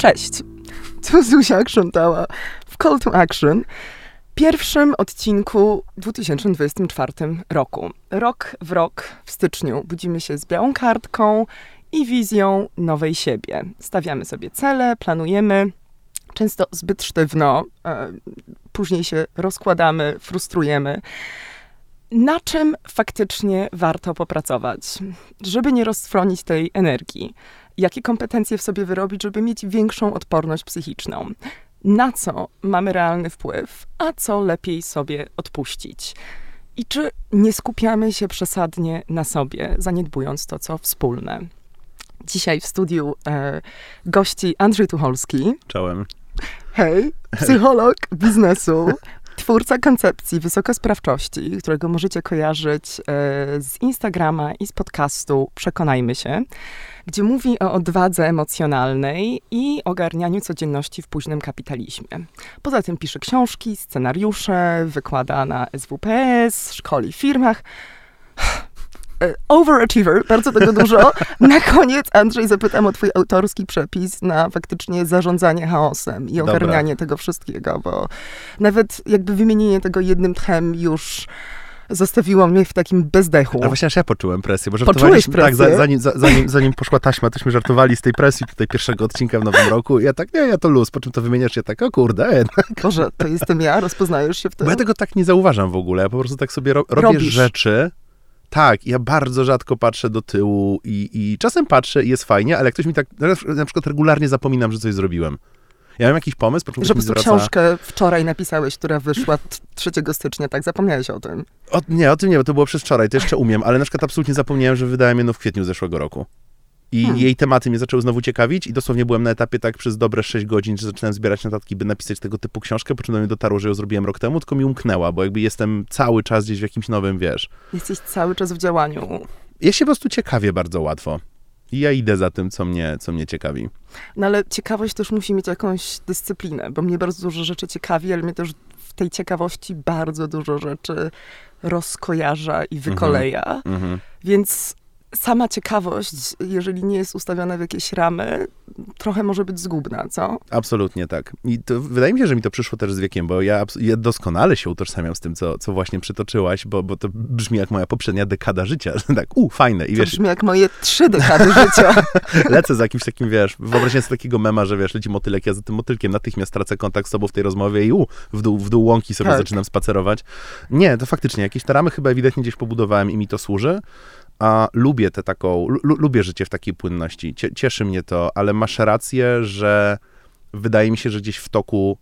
Cześć! Tu Zuzia krzątała w Call to Action, pierwszym odcinku w 2024 roku. Rok w rok w styczniu budzimy się z białą kartką i wizją nowej siebie. Stawiamy sobie cele, planujemy, często zbyt sztywno, e, później się rozkładamy, frustrujemy. Na czym faktycznie warto popracować, żeby nie roztrwonić tej energii? Jakie kompetencje w sobie wyrobić, żeby mieć większą odporność psychiczną? Na co mamy realny wpływ, a co lepiej sobie odpuścić? I czy nie skupiamy się przesadnie na sobie, zaniedbując to, co wspólne? Dzisiaj w studiu e, gości Andrzej Tucholski. Czołem. Hej, psycholog biznesu, twórca koncepcji wysokosprawczości, którego możecie kojarzyć e, z Instagrama i z podcastu Przekonajmy się, gdzie mówi o odwadze emocjonalnej i ogarnianiu codzienności w późnym kapitalizmie. Poza tym pisze książki, scenariusze, wykłada na SWPS, szkoli w firmach. E, overachiever, bardzo tego dużo. Na koniec, Andrzej, zapytam o twój autorski przepis na faktycznie zarządzanie chaosem i Dobra. ogarnianie tego wszystkiego, bo nawet jakby wymienienie tego jednym tchem już zostawiło mnie w takim bezdechu. Ale właśnie aż ja poczułem presję, bo Poczułeś tak, presję? za, zanim, za, zanim, zanim poszła taśma, tośmy żartowali z tej presji tutaj pierwszego odcinka w nowym roku ja tak, nie, ja to luz, po czym to wymieniasz, ja tak, o kurde, jednak. Boże, to jestem ja, rozpoznajesz się w tym? Bo ja tego tak nie zauważam w ogóle, ja po prostu tak sobie ro, robię Robisz. rzeczy, tak, ja bardzo rzadko patrzę do tyłu i, i czasem patrzę i jest fajnie, ale jak ktoś mi tak, na przykład regularnie zapominam, że coś zrobiłem. Ja mam jakiś pomysł, po Że po prostu książkę wczoraj napisałeś, która wyszła t- 3 stycznia, tak? Zapomniałeś o tym. O, nie, o tym nie, bo to było przez wczoraj, to jeszcze umiem, ale na przykład absolutnie zapomniałem, że wydałem jedno w kwietniu zeszłego roku. I Hmm. jej tematy mnie zaczęły znowu ciekawić i dosłownie byłem na etapie tak przez dobre 6 godzin, że zaczynałem zbierać notatki, by napisać tego typu książkę, po czym do mnie dotarło, że ją zrobiłem rok temu, tylko mi umknęła, bo jakby jestem cały czas gdzieś w jakimś nowym, wiesz. Jesteś cały czas w działaniu. Ja się po prostu ciekawię bardzo łatwo. I ja idę za tym, co mnie, co mnie ciekawi. No ale ciekawość też musi mieć jakąś dyscyplinę, bo mnie bardzo dużo rzeczy ciekawi, ale mnie też w tej ciekawości bardzo dużo rzeczy rozkojarza i wykoleja. Mhm. Więc sama ciekawość, jeżeli nie jest ustawiona w jakieś ramy, trochę może być zgubna, co? Absolutnie tak. I to, wydaje mi się, że mi to przyszło też z wiekiem, bo ja, ja doskonale się utożsamiam z tym, co, co właśnie przytoczyłaś, bo, bo to brzmi jak moja poprzednia dekada życia. tak, u, fajne. I To wiesz, brzmi jak moje trzy dekady życia. lecę za jakimś takim, wiesz, wyobraźcie sobie takiego mema, że wiesz, leci motylek, ja za tym motylkiem natychmiast tracę kontakt z sobą w tej rozmowie i u, w dół, w dół łąki sobie Tak. zaczynam spacerować. Nie, to faktycznie, jakieś te ramy chyba ewidentnie gdzieś pobudowałem i mi to służy. A lubię tę taką, lu, lubię życie w takiej płynności, Cie, cieszy mnie to, ale masz rację, że wydaje mi się, że gdzieś w toku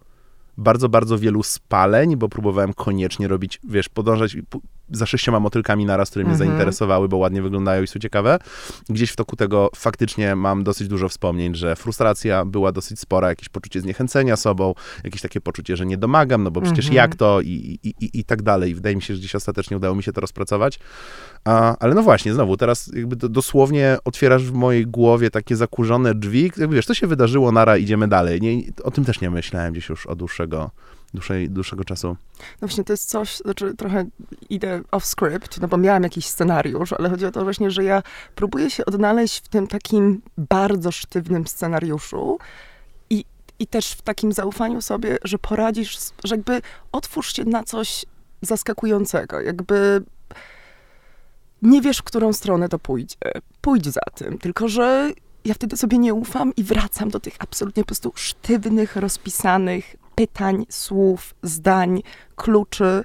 bardzo, bardzo wielu spaleń, bo próbowałem koniecznie robić, wiesz, podążać za sześcioma motylkami naraz, które mnie Mhm. zainteresowały, bo ładnie wyglądają i są ciekawe. Gdzieś w toku tego faktycznie mam dosyć dużo wspomnień, że frustracja była dosyć spora, jakieś poczucie zniechęcenia sobą, jakieś takie poczucie, że nie domagam, no bo przecież Mhm. jak to i, i, i, i tak dalej. Wydaje mi się, że gdzieś ostatecznie udało mi się to rozpracować. A, ale no właśnie, znowu, teraz jakby do, dosłownie otwierasz w mojej głowie takie zakurzone drzwi, jakby wiesz, to się wydarzyło, nara, idziemy dalej. Nie, o tym też nie myślałem gdzieś już od dłuższego, dłuższej, dłuższego czasu. No właśnie, to jest coś, znaczy trochę idę off script, no bo miałam jakiś scenariusz, ale chodzi o to właśnie, że ja próbuję się odnaleźć w tym takim bardzo sztywnym scenariuszu i, też w takim zaufaniu sobie, że poradzisz, że jakby otwórz się na coś zaskakującego, jakby nie wiesz, w którą stronę to pójdzie. Pójdź za tym, tylko że ja wtedy sobie nie ufam i wracam do tych absolutnie po prostu sztywnych, rozpisanych pytań, słów, zdań, kluczy.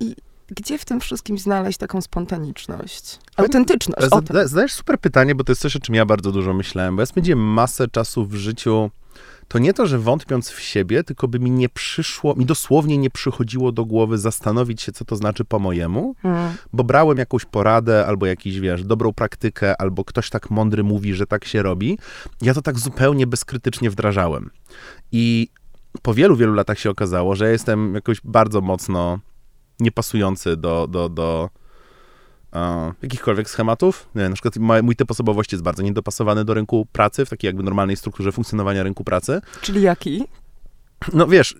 I gdzie w tym wszystkim znaleźć taką spontaniczność? Autentyczność. Zada- zadajesz super pytanie, bo to jest coś, o czym ja bardzo dużo myślałem, bo ja spędziłem masę czasu w życiu. To nie to, że wątpiąc w siebie, tylko by mi nie przyszło, mi dosłownie nie przychodziło do głowy zastanowić się, co to znaczy po mojemu, Mm. bo brałem jakąś poradę, albo jakiś, wiesz, dobrą praktykę, albo ktoś tak mądry mówi, że tak się robi. Ja to tak zupełnie bezkrytycznie wdrażałem. I po wielu, wielu latach się okazało, że ja jestem jakoś bardzo mocno niepasujący do, do, do e, jakichkolwiek schematów. Nie, na przykład mój typ osobowości jest bardzo niedopasowany do rynku pracy, w takiej jakby normalnej strukturze funkcjonowania rynku pracy. Czyli jaki? No wiesz,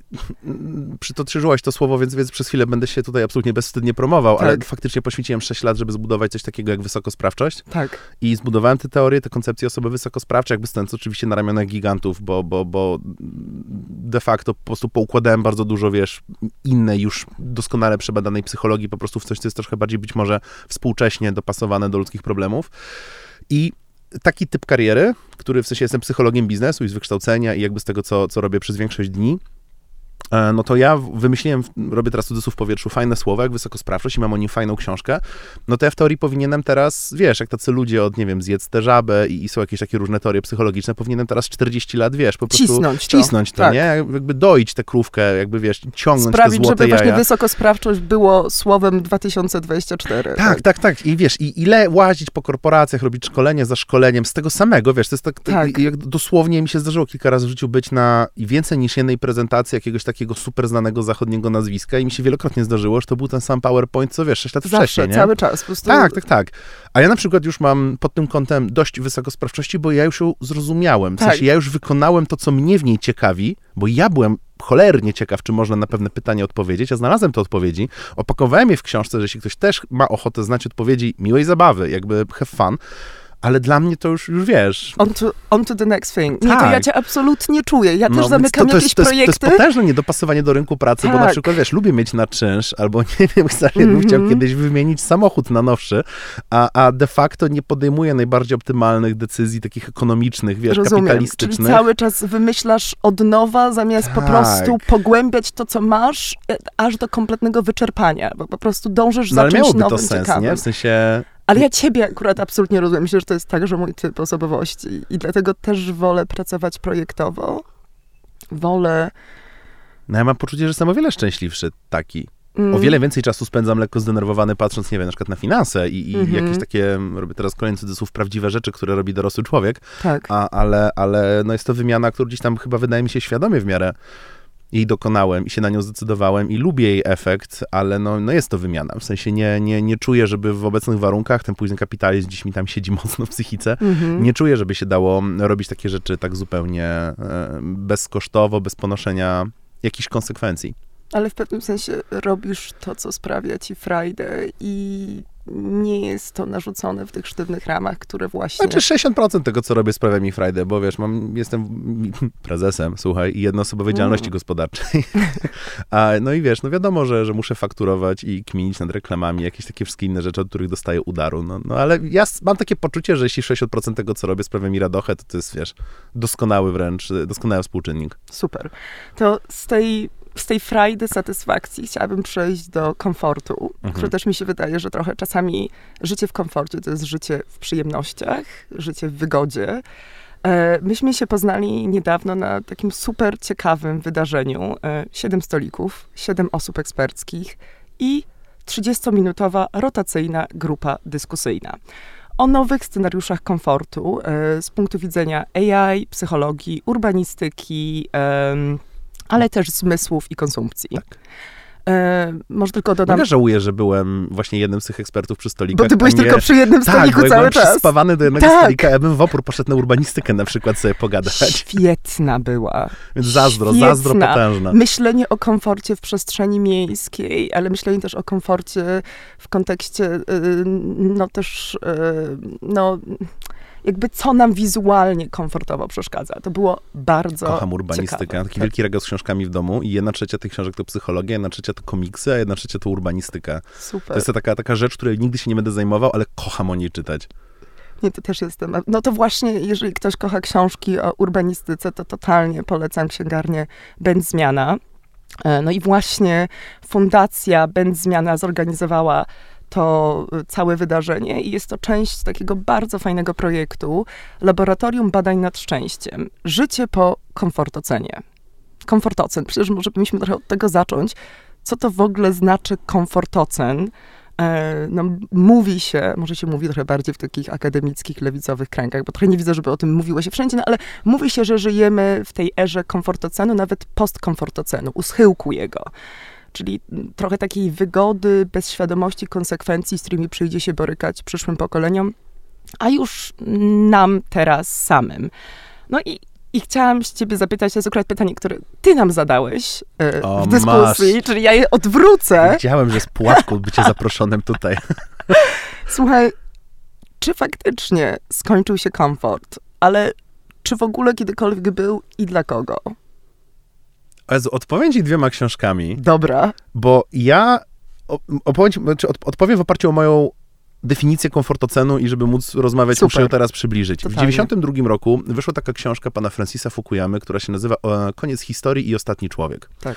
przytoczyłaś to słowo, więc, więc przez chwilę będę się tutaj absolutnie bezwstydnie promował, tak. ale faktycznie poświęciłem 6 lat, żeby zbudować coś takiego jak wysokosprawczość. Tak. I zbudowałem te teorie, te koncepcje osoby wysokosprawcze, jakby stąd oczywiście na ramionach gigantów, bo, bo, bo de facto po prostu poukładałem bardzo dużo, wiesz, innej już doskonale przebadanej psychologii po prostu w coś, co jest troszkę bardziej być może współcześnie dopasowane do ludzkich problemów. I taki typ kariery, który w sensie jestem psychologiem biznesu i z wykształcenia i jakby z tego, co, co robię przez większość dni, no to ja wymyśliłem, robię teraz cudzysłów w powietrzu, fajne słowo, jak wysokosprawczość i mam o nim fajną książkę, no to ja w teorii powinienem teraz, wiesz, jak tacy ludzie od, nie wiem, zjedz tę żabę i, i są jakieś takie różne teorie psychologiczne, powinienem teraz 40 lat, wiesz, po prostu cisnąć to, cisnąć to tak. nie? Jakby doić tę krówkę, jakby, wiesz, ciągnąć Sprawić, te złote żeby jaja. właśnie wysokosprawczość było słowem 2024. Tak, tak, tak, tak. I wiesz, i ile łazić po korporacjach, robić szkolenie za szkoleniem z tego samego, wiesz, to jest tak, tak. jak dosłownie mi się zdarzyło kilka razy w życiu być na więcej niż jednej prezentacji jakiegoś takiego super znanego zachodniego nazwiska i mi się wielokrotnie zdarzyło, że to był ten sam PowerPoint, co wiesz, 6 lat Zawsze, wcześniej, nie? cały czas. Po prostu... Tak, tak, tak. A ja na przykład już mam pod tym kątem dość wysokosprawczości, bo ja już ją zrozumiałem. W tak. sensie ja już wykonałem to, co mnie w niej ciekawi, bo ja byłem cholernie ciekaw, czy można na pewne pytanie odpowiedzieć. Ja znalazłem te odpowiedzi, opakowałem je w książce, że jeśli ktoś też ma ochotę znać odpowiedzi, miłej zabawy, jakby have fun, ale dla mnie to już, już wiesz. On to, on to the next thing. Nie, tak. to ja tak. cię absolutnie czuję. Ja też no, zamykam to, to jakieś jest, projekty. To jest potężne niedopasowanie do rynku pracy, tak. bo na tak. przykład, wiesz, lubię mieć na czynsz, albo nie wiem, stary, mm -hmm. chciał mhm. kiedyś wymienić samochód na nowszy, a, a de facto nie podejmuję najbardziej optymalnych decyzji takich ekonomicznych, wiesz, Rozumiem. kapitalistycznych. Czyli cały czas wymyślasz od nowa, zamiast tak. po prostu pogłębiać to, co masz, e, aż do kompletnego wyczerpania, bo po prostu dążysz no, za ale czymś miałoby nowym, to sens, ciekawym. nie? W sensie ale ja ciebie akurat absolutnie rozumiem. Myślę, że to jest także mój typ osobowości i dlatego też wolę pracować projektowo. Wolę... No ja mam poczucie, że jestem o wiele szczęśliwszy taki. Mm. O wiele więcej czasu spędzam lekko zdenerwowany, patrząc, nie wiem, na przykład na finanse i, i mm -hmm. jakieś takie, robię teraz kolejny cudzysłów, prawdziwe rzeczy, które robi dorosły człowiek. Tak. A, ale, ale no jest to wymiana, która gdzieś tam chyba wydaje mi się świadomie w miarę jej dokonałem i się na nią zdecydowałem i lubię jej efekt, ale no, no jest to wymiana. W sensie nie, nie, nie czuję, żeby w obecnych warunkach, ten późny kapitalizm gdzieś mi tam siedzi mocno w psychice, mhm. nie czuję, żeby się dało robić takie rzeczy tak zupełnie e, bezkosztowo, bez ponoszenia jakichś konsekwencji. Ale w pewnym sensie robisz to, co sprawia ci frajdę i nie jest to narzucone w tych sztywnych ramach, które właśnie... Znaczy 60% tego, co robię sprawia mi frajdę, bo wiesz, mam, jestem prezesem, słuchaj, i jednoosobowej mm. działalności gospodarczej. A, no i wiesz, no wiadomo, że, że muszę fakturować i kminić nad reklamami, jakieś takie wszystkie inne rzeczy, od których dostaję udaru. No, no ale ja mam takie poczucie, że jeśli 60% tego, co robię sprawia mi radochę, to to jest, wiesz, doskonały wręcz, doskonały współczynnik. Super. To z tej z tej frajdy, satysfakcji chciałabym przejść do komfortu, mhm. który też mi się wydaje, że trochę czasami życie w komforcie to jest życie w przyjemnościach, życie w wygodzie. E, myśmy się poznali niedawno na takim super ciekawym wydarzeniu. E, siedem stolików, siedem osób eksperckich i 30-minutowa rotacyjna grupa dyskusyjna o nowych scenariuszach komfortu e, z punktu widzenia AI, psychologii, urbanistyki, ale też zmysłów i konsumpcji. Tak. E, może tylko dodam... Ja żałuję, że byłem właśnie jednym z tych ekspertów przy stolikach. Bo ty byłeś nie... tylko przy jednym tak, stoliku bo cały czas. spawany do jednego tak. stolika, ja bym w opór poszedł na urbanistykę na przykład sobie pogadać. Świetna była. Więc zazdro, Świetna. zazdro potężna. Myślenie o komforcie w przestrzeni miejskiej, ale myślenie też o komforcie w kontekście, y, no też, y, no jakby co nam wizualnie komfortowo przeszkadza. To było bardzo Kocham urbanistykę. Ciekawe. Taki wielki regał z książkami w domu i jedna trzecia tych książek to psychologia, jedna trzecia to komiksy, a jedna trzecia to urbanistyka. Super. To jest taka, taka rzecz, której nigdy się nie będę zajmował, ale kocham o niej czytać. Nie, to też jestem. No to właśnie, jeżeli ktoś kocha książki o urbanistyce, to totalnie polecam księgarnię Będzmiana. E, no i właśnie Fundacja Będzmiana zorganizowała to całe wydarzenie i jest to część takiego bardzo fajnego projektu Laboratorium Badań nad Szczęściem. Życie po komfortocenie. Komfortocen. Przecież może powinniśmy trochę od tego zacząć. Co to w ogóle znaczy komfortocen? E, no, mówi się, może się mówi trochę bardziej w takich akademickich, lewicowych kręgach, bo trochę nie widzę, żeby o tym mówiło się wszędzie, no ale mówi się, że żyjemy w tej erze komfortocenu, nawet postkomfortocenu, u schyłku jego czyli trochę takiej wygody, bez świadomości konsekwencji, z którymi przyjdzie się borykać przyszłym pokoleniom, a już nam teraz samym. No i I chciałam się ciebie zapytać, to jest akurat pytanie, które ty nam zadałeś e, O, w dyskusji, masz. czyli ja je odwrócę. Wiedziałem, że z pułapką bycie zaproszonym tutaj. Słuchaj, czy faktycznie skończył się komfort, ale czy w ogóle kiedykolwiek był i dla kogo? O Jezu, odpowiem ci dwiema książkami, Dobra. bo ja opowiem, znaczy od, odpowiem w oparciu o moją definicję komfortocenu i żeby móc rozmawiać, Super. muszę ją teraz przybliżyć. W Totalnie. 92 roku wyszła taka książka pana Francisa Fukuyamy, która się nazywa e, Koniec historii i ostatni człowiek. Tak.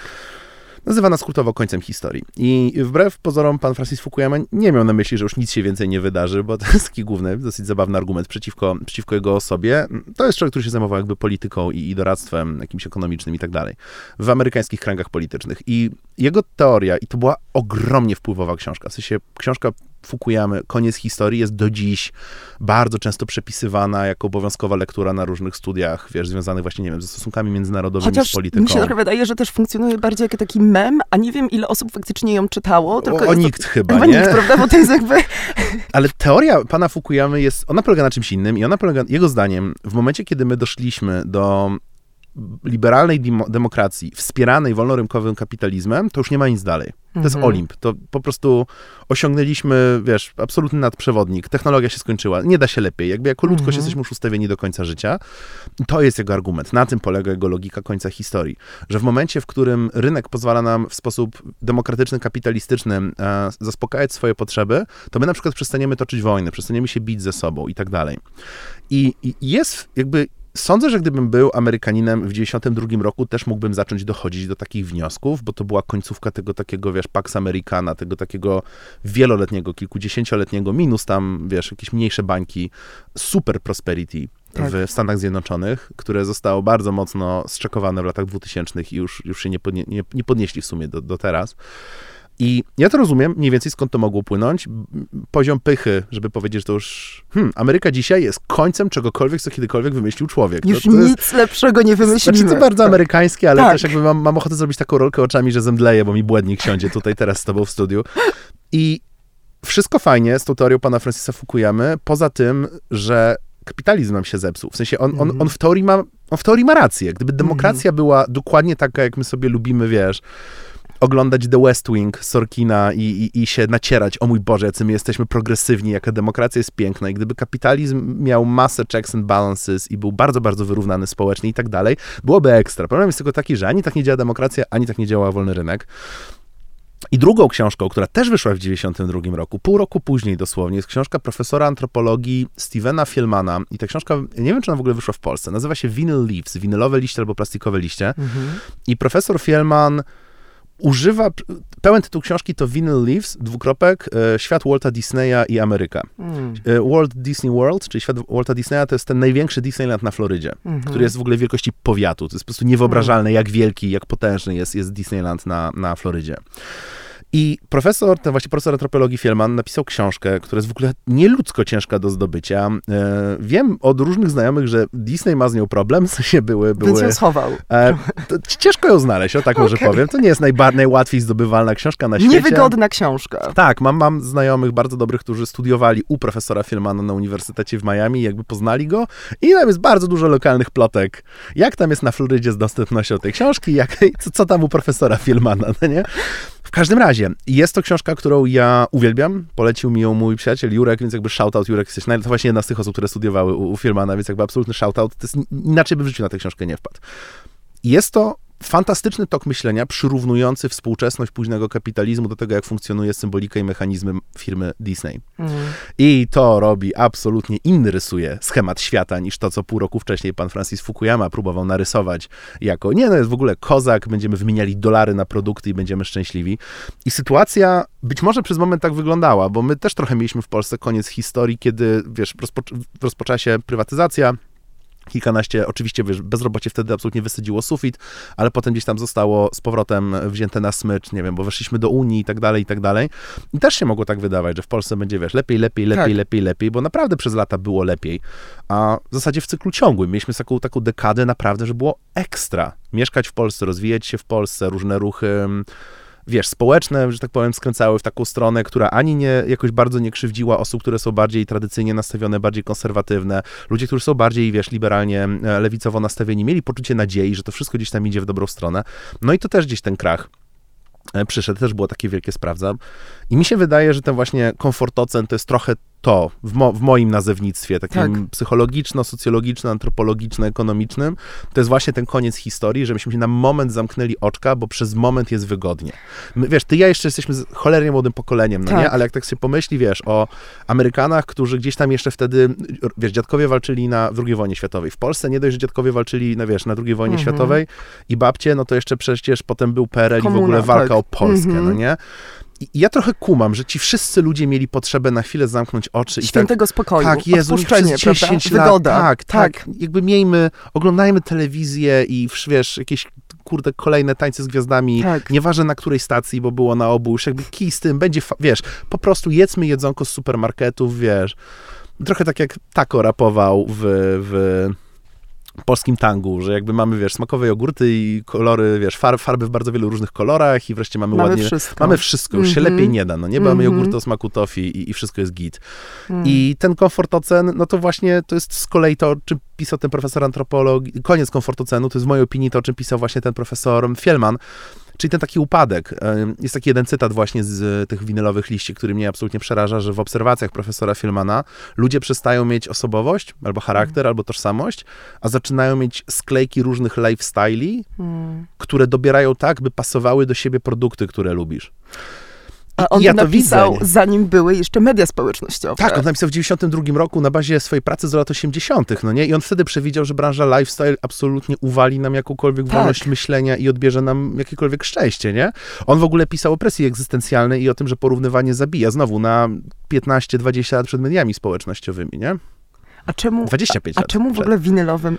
Nazywana skrótowo końcem historii. I wbrew pozorom pan Francis Fukuyama nie miał na myśli, że już nic się więcej nie wydarzy, bo to jest taki główny, dosyć zabawny argument przeciwko, przeciwko jego osobie. To jest człowiek, który się zajmował jakby polityką i, i doradztwem jakimś ekonomicznym i tak dalej w amerykańskich kręgach politycznych. I jego teoria, i to była ogromnie wpływowa książka, w sensie książka Fukuyamy, Koniec historii, jest do dziś bardzo często przepisywana jako obowiązkowa lektura na różnych studiach, wiesz, związanych właśnie, nie wiem, ze stosunkami międzynarodowymi, Chociaż z polityką. mi się trochę wydaje, że też funkcjonuje bardziej jako taki mem, a nie wiem, ile osób faktycznie ją czytało. Tylko o, o jest to- nikt chyba, Chyba nie? nikt, prawda? Bo to jest jakby... Ale teoria pana Fukuyamy jest, ona polega na czymś innym i ona polega, jego zdaniem, w momencie, kiedy my doszliśmy do liberalnej demo- demokracji, wspieranej wolnorynkowym kapitalizmem, to już nie ma nic dalej. To jest Mhm. Olimp. To po prostu osiągnęliśmy, wiesz, absolutny nadprzewodnik. Technologia się skończyła. Nie da się lepiej. Jakby jako ludzkość Mhm. jesteśmy już ustawieni do końca życia. To jest jego argument. Na tym polega jego logika końca historii. Że w momencie, w którym rynek pozwala nam w sposób demokratyczny, kapitalistyczny e, zaspokajać swoje potrzeby, to my na przykład przestaniemy toczyć wojny, przestaniemy się bić ze sobą i tak dalej. I, i jest jakby Sądzę, że gdybym był Amerykaninem w 92 roku, też mógłbym zacząć dochodzić do takich wniosków, bo to była końcówka tego takiego, wiesz, Pax Americana, tego takiego wieloletniego, kilkudziesięcioletniego, minus tam, wiesz, jakieś mniejsze bańki, super prosperity Tak. w Stanach Zjednoczonych, które zostało bardzo mocno zczekowane w latach 2000 i już, już się nie, podnie, nie, nie podnieśli w sumie do, do teraz. I ja to rozumiem, mniej więcej skąd to mogło płynąć. Poziom pychy, żeby powiedzieć, że to już. Hmm, Ameryka dzisiaj jest końcem czegokolwiek, co kiedykolwiek wymyślił człowiek. Już to, to jest, nic lepszego nie wymyślimy. znaczy, to bardzo amerykańskie, ale Tak. też jakby mam, mam ochotę zrobić taką rolkę oczami, że zemdleję, bo mi błędnik siądzie tutaj teraz z tobą w studiu. I wszystko fajnie z tą teorią pana Francisa Fukuyamy, poza tym, że kapitalizm nam się zepsuł. W sensie on, on, Mhm. on, w, teorii ma, on w teorii ma rację. Gdyby demokracja była dokładnie taka, jak my sobie lubimy, wiesz, oglądać The West Wing Sorkina i, i, i się nacierać, o mój Boże, jacy my jesteśmy progresywni, jaka demokracja jest piękna i gdyby kapitalizm miał masę checks and balances i był bardzo, bardzo wyrównany społecznie i tak dalej, byłoby ekstra. Problem jest tylko taki, że ani tak nie działa demokracja, ani tak nie działa wolny rynek. I drugą książką, która też wyszła w 1992 roku, pół roku później dosłownie, jest książka profesora antropologii Stevena Fielmana. I ta książka, nie wiem, czy ona w ogóle wyszła w Polsce, nazywa się Vinyl Leaves, winylowe liście albo plastikowe liście. Mhm. I profesor Fielman używa, pełen tytuł książki to Vinyl Leaves, dwukropek, e, świat Walta Disneya i Ameryka. Mm. Walt Disney World, czyli świat Walta Disneya, to jest ten największy Disneyland na Florydzie, Mhm. który jest w ogóle wielkości powiatu. To jest po prostu niewyobrażalne, jak wielki, jak potężny jest, jest Disneyland na, na Florydzie. I profesor, ten właśnie profesor antropologii Fielman napisał książkę, która jest w ogóle nieludzko ciężka do zdobycia. E, wiem od różnych znajomych, że Disney ma z nią problem, w sensie były... były Więc ją schował. E, ciężko ją znaleźć, o tak może Okej. powiem. To nie jest najba- najłatwiej zdobywalna książka na świecie. Niewygodna książka. Tak, mam, mam znajomych bardzo dobrych, którzy studiowali u profesora Fielmana na Uniwersytecie w Miami, jakby poznali go i tam jest bardzo dużo lokalnych plotek. Jak tam jest na Florydzie z dostępnością tej książki, jak, co, co tam u profesora Fielmana, no nie? W każdym razie, jest to książka, którą ja uwielbiam. Polecił mi ją mój przyjaciel Jurek, więc jakby shoutout Jurek, jesteś naj... to właśnie jedna z tych osób, które studiowały u, u Fielmana, więc jakby absolutny shoutout. To jest, inaczej bym w życiu na tę książkę nie wpadł. Jest to fantastyczny tok myślenia, przyrównujący współczesność późnego kapitalizmu do tego, jak funkcjonuje symbolika i mechanizmy firmy Disney. Mm. I to robi absolutnie inny, rysuje schemat świata niż to, co pół roku wcześniej pan Francis Fukuyama próbował narysować jako, nie no, jest w ogóle kozak, będziemy wymieniali dolary na produkty i będziemy szczęśliwi. I sytuacja być może przez moment tak wyglądała, bo my też trochę mieliśmy w Polsce koniec historii, kiedy, wiesz, rozpoc- rozpoczęła się prywatyzacja, kilkanaście, oczywiście wiesz, bezrobocie wtedy absolutnie wysadziło sufit, ale potem gdzieś tam zostało z powrotem wzięte na smycz, nie wiem, bo weszliśmy do Unii i tak dalej, i tak dalej. I też się mogło tak wydawać, że w Polsce będzie, wiesz, lepiej, lepiej, lepiej, Tak. lepiej, lepiej, bo naprawdę przez lata było lepiej. A w zasadzie w cyklu ciągłym mieliśmy taką, taką dekadę naprawdę, że było ekstra. Mieszkać w Polsce, rozwijać się w Polsce, różne ruchy wiesz, społeczne, że tak powiem, skręcały w taką stronę, która ani nie jakoś bardzo nie krzywdziła osób, które są bardziej tradycyjnie nastawione, bardziej konserwatywne. Ludzie, którzy są bardziej, wiesz, liberalnie, e, lewicowo nastawieni, mieli poczucie nadziei, że to wszystko gdzieś tam idzie w dobrą stronę. No i to też gdzieś ten krach e, przyszedł, też było takie wielkie sprawdza. I mi się wydaje, że ten właśnie komfortocen to jest trochę to w, mo, w moim nazewnictwie, takim tak. psychologiczno-socjologiczno-antropologiczno-ekonomicznym, to jest właśnie ten koniec historii, że myśmy się na moment zamknęli oczka, bo przez moment jest wygodnie. My, wiesz, ty ja jeszcze jesteśmy cholernie młodym pokoleniem, no tak. nie? Ale jak tak sobie pomyśli, wiesz, o Amerykanach, którzy gdzieś tam jeszcze wtedy, wiesz, dziadkowie walczyli na II wojnie światowej. W Polsce nie dość, że dziadkowie walczyli, no wiesz, na II wojnie mhm. światowej i babcie, no to jeszcze przecież potem był PRL Komuna, i w ogóle walka tak. o Polskę, no mhm. no nie? Ja trochę kumam, że ci wszyscy ludzie mieli potrzebę na chwilę zamknąć oczy. Świętego i tak, spokoju, Tak, Jezu, przez 10 prawda? lat, Wygoda. Tak, tak, tak. Jakby miejmy, oglądajmy telewizję i wiesz, jakieś kurde, kolejne tańce z gwiazdami, tak. nieważne na której stacji, bo było na obu, już jakby kij z tym, będzie, wiesz, po prostu jedzmy jedzonko z supermarketów, wiesz. Trochę tak jak Tako rapował w, w polskim tangu, że jakby mamy, wiesz, smakowe jogurty i kolory, wiesz, farb, farby w bardzo wielu różnych kolorach i wreszcie mamy, mamy ładnie... Wszystko. Mamy wszystko. Już mm -hmm. się mhm. lepiej nie da, no nie? Bo mm -hmm. mamy jogurt o smaku tofi i, i wszystko jest git. Mm. I ten komfortocen, no to właśnie to jest z kolei to, czym pisał ten profesor antropologii, koniec komfortocenu, to jest w mojej opinii to, o czym pisał właśnie ten profesor Fielman, Czyli ten taki upadek. Jest taki jeden cytat właśnie z tych winylowych liści, który mnie absolutnie przeraża, że w obserwacjach profesora Filmana ludzie przestają mieć osobowość, albo charakter, mm. albo tożsamość, a zaczynają mieć sklejki różnych lifestyli, mm. które dobierają tak, by pasowały do siebie produkty, które lubisz. A on ja to napisał, widzę. zanim były jeszcze media społecznościowe. Tak, on napisał w 92 roku na bazie swojej pracy z lat 80., no nie? I on wtedy przewidział, że branża lifestyle absolutnie uwali nam jakąkolwiek tak. wolność myślenia i odbierze nam jakiekolwiek szczęście, nie? On w ogóle pisał o presji egzystencjalnej i o tym, że porównywanie zabija. Znowu na 15-20 lat przed mediami społecznościowymi, nie? A czemu, 25 a, a czemu w ogóle winylowe,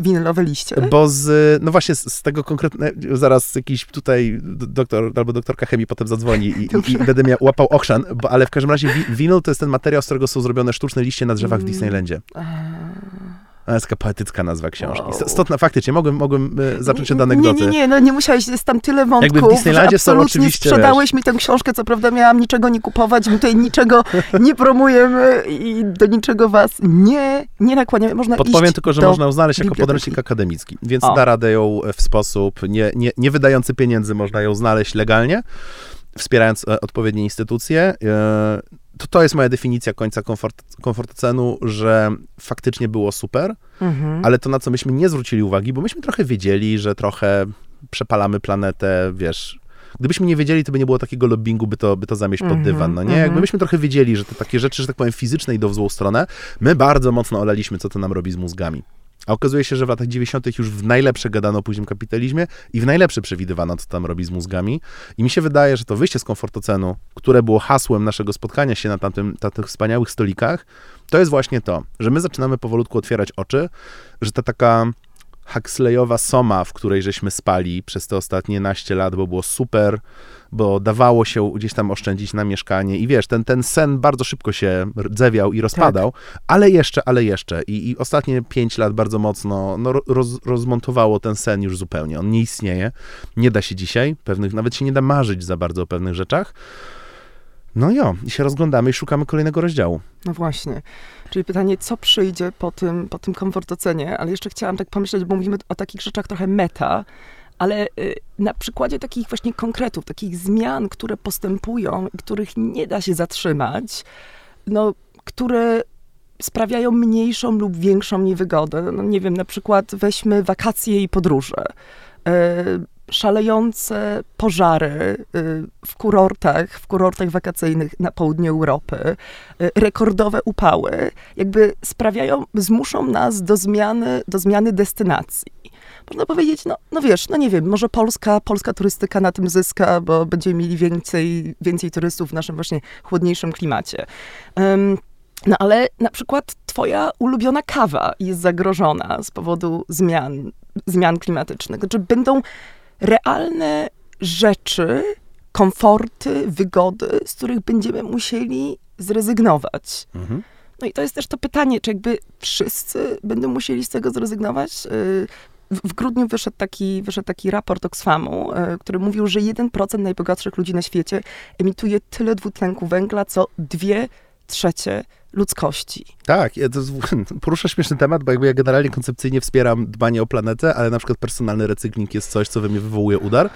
winylowe liście? Bo z, no właśnie z, z tego konkretnego, zaraz jakiś tutaj doktor albo doktorka chemii potem zadzwoni i, i, i będę miał, łapał ochrzan, bo, ale w każdym razie wi, winyl to jest ten materiał, z którego są zrobione sztuczne liście na drzewach w mm. Disneylandzie. To jest taka poetycka nazwa książki. Wow. Stotna, faktycznie, mogłem, mogłem e, zacząć od anegdoty. Nie, nie, nie, no nie musiałeś, jest tam tyle wątków, Jakby w Disneylandzie są oczywiście, sprzedałeś wiesz, mi tę książkę, co prawda miałam niczego nie kupować, my tutaj niczego nie promujemy i do niczego was nie, nie nakłaniamy. Można Podpowiem tylko, że można ją znaleźć jako podręcznik akademicki, więc o. da radę ją w sposób nie, nie, nie wydający pieniędzy, można ją znaleźć legalnie wspierając e, odpowiednie instytucje. To, to jest moja definicja końca komfort, komfortocenu, że faktycznie było super, mhm. ale to, na co myśmy nie zwrócili uwagi, bo myśmy trochę wiedzieli, że trochę przepalamy planetę, wiesz, Gdybyśmy nie wiedzieli, to by nie było takiego lobbingu, by to, by to zamieść pod mhm, dywan, no nie? Jakby myśmy trochę wiedzieli, że to takie rzeczy, że tak powiem, fizyczne idą w złą stronę, my bardzo mocno olaliśmy, co to nam robi z mózgami. A okazuje się, że w latach 90. już w najlepsze gadano o późnym kapitalizmie i w najlepsze przewidywano, co tam robi z mózgami. I mi się wydaje, że to wyjście z komfortocenu, które było hasłem naszego spotkania się na, tamtym, na tych wspaniałych stolikach, to jest właśnie to, że my zaczynamy powolutku otwierać oczy, że ta taka Huxleyowa soma, w której żeśmy spali przez te ostatnie naście lat, bo było super, bo dawało się gdzieś tam oszczędzić na mieszkanie i wiesz, ten, ten sen bardzo szybko się rdzewiał i rozpadał, tak. ale jeszcze, ale jeszcze I, i ostatnie pięć lat bardzo mocno no, roz, rozmontowało ten sen już zupełnie. On nie istnieje, nie da się dzisiaj, pewnych, nawet się nie da marzyć za bardzo o pewnych rzeczach. No jo, i się rozglądamy i szukamy kolejnego rozdziału. No właśnie. Czyli pytanie, co przyjdzie po tym, po tym komfortocenie, ale jeszcze chciałam tak pomyśleć, bo mówimy o takich rzeczach trochę meta, ale y, na przykładzie takich właśnie konkretów, takich zmian, które postępują i których nie da się zatrzymać, no, które sprawiają mniejszą lub większą niewygodę. No, nie wiem, na przykład weźmy wakacje i podróże. Szalejące pożary y, w kurortach, w kurortach wakacyjnych na południu Europy, y, rekordowe upały, jakby sprawiają, zmuszą nas do zmiany, do zmiany destynacji. Można powiedzieć, no, no wiesz, no nie wiem, może polska, polska turystyka na tym zyska, bo będziemy mieli więcej, więcej turystów w naszym właśnie chłodniejszym klimacie. Um, no ale na przykład twoja ulubiona kawa jest zagrożona z powodu zmian, zmian klimatycznych. Znaczy będą realne rzeczy, komforty, wygody, z których będziemy musieli zrezygnować. Mhm. No i to jest też to pytanie, czy jakby wszyscy będą musieli z tego zrezygnować? Y, w, grudniu wyszedł taki, wyszedł taki raport Oxfamu, e, który mówił, że 1% najbogatszych ludzi na świecie emituje tyle dwutlenku węgla, co dwie trzecie ludzkości. Tak, to porusza śmieszny temat, bo jakby ja generalnie koncepcyjnie wspieram dbanie o planetę, ale na przykład personalny recykling jest coś, co we mnie wywołuje udar,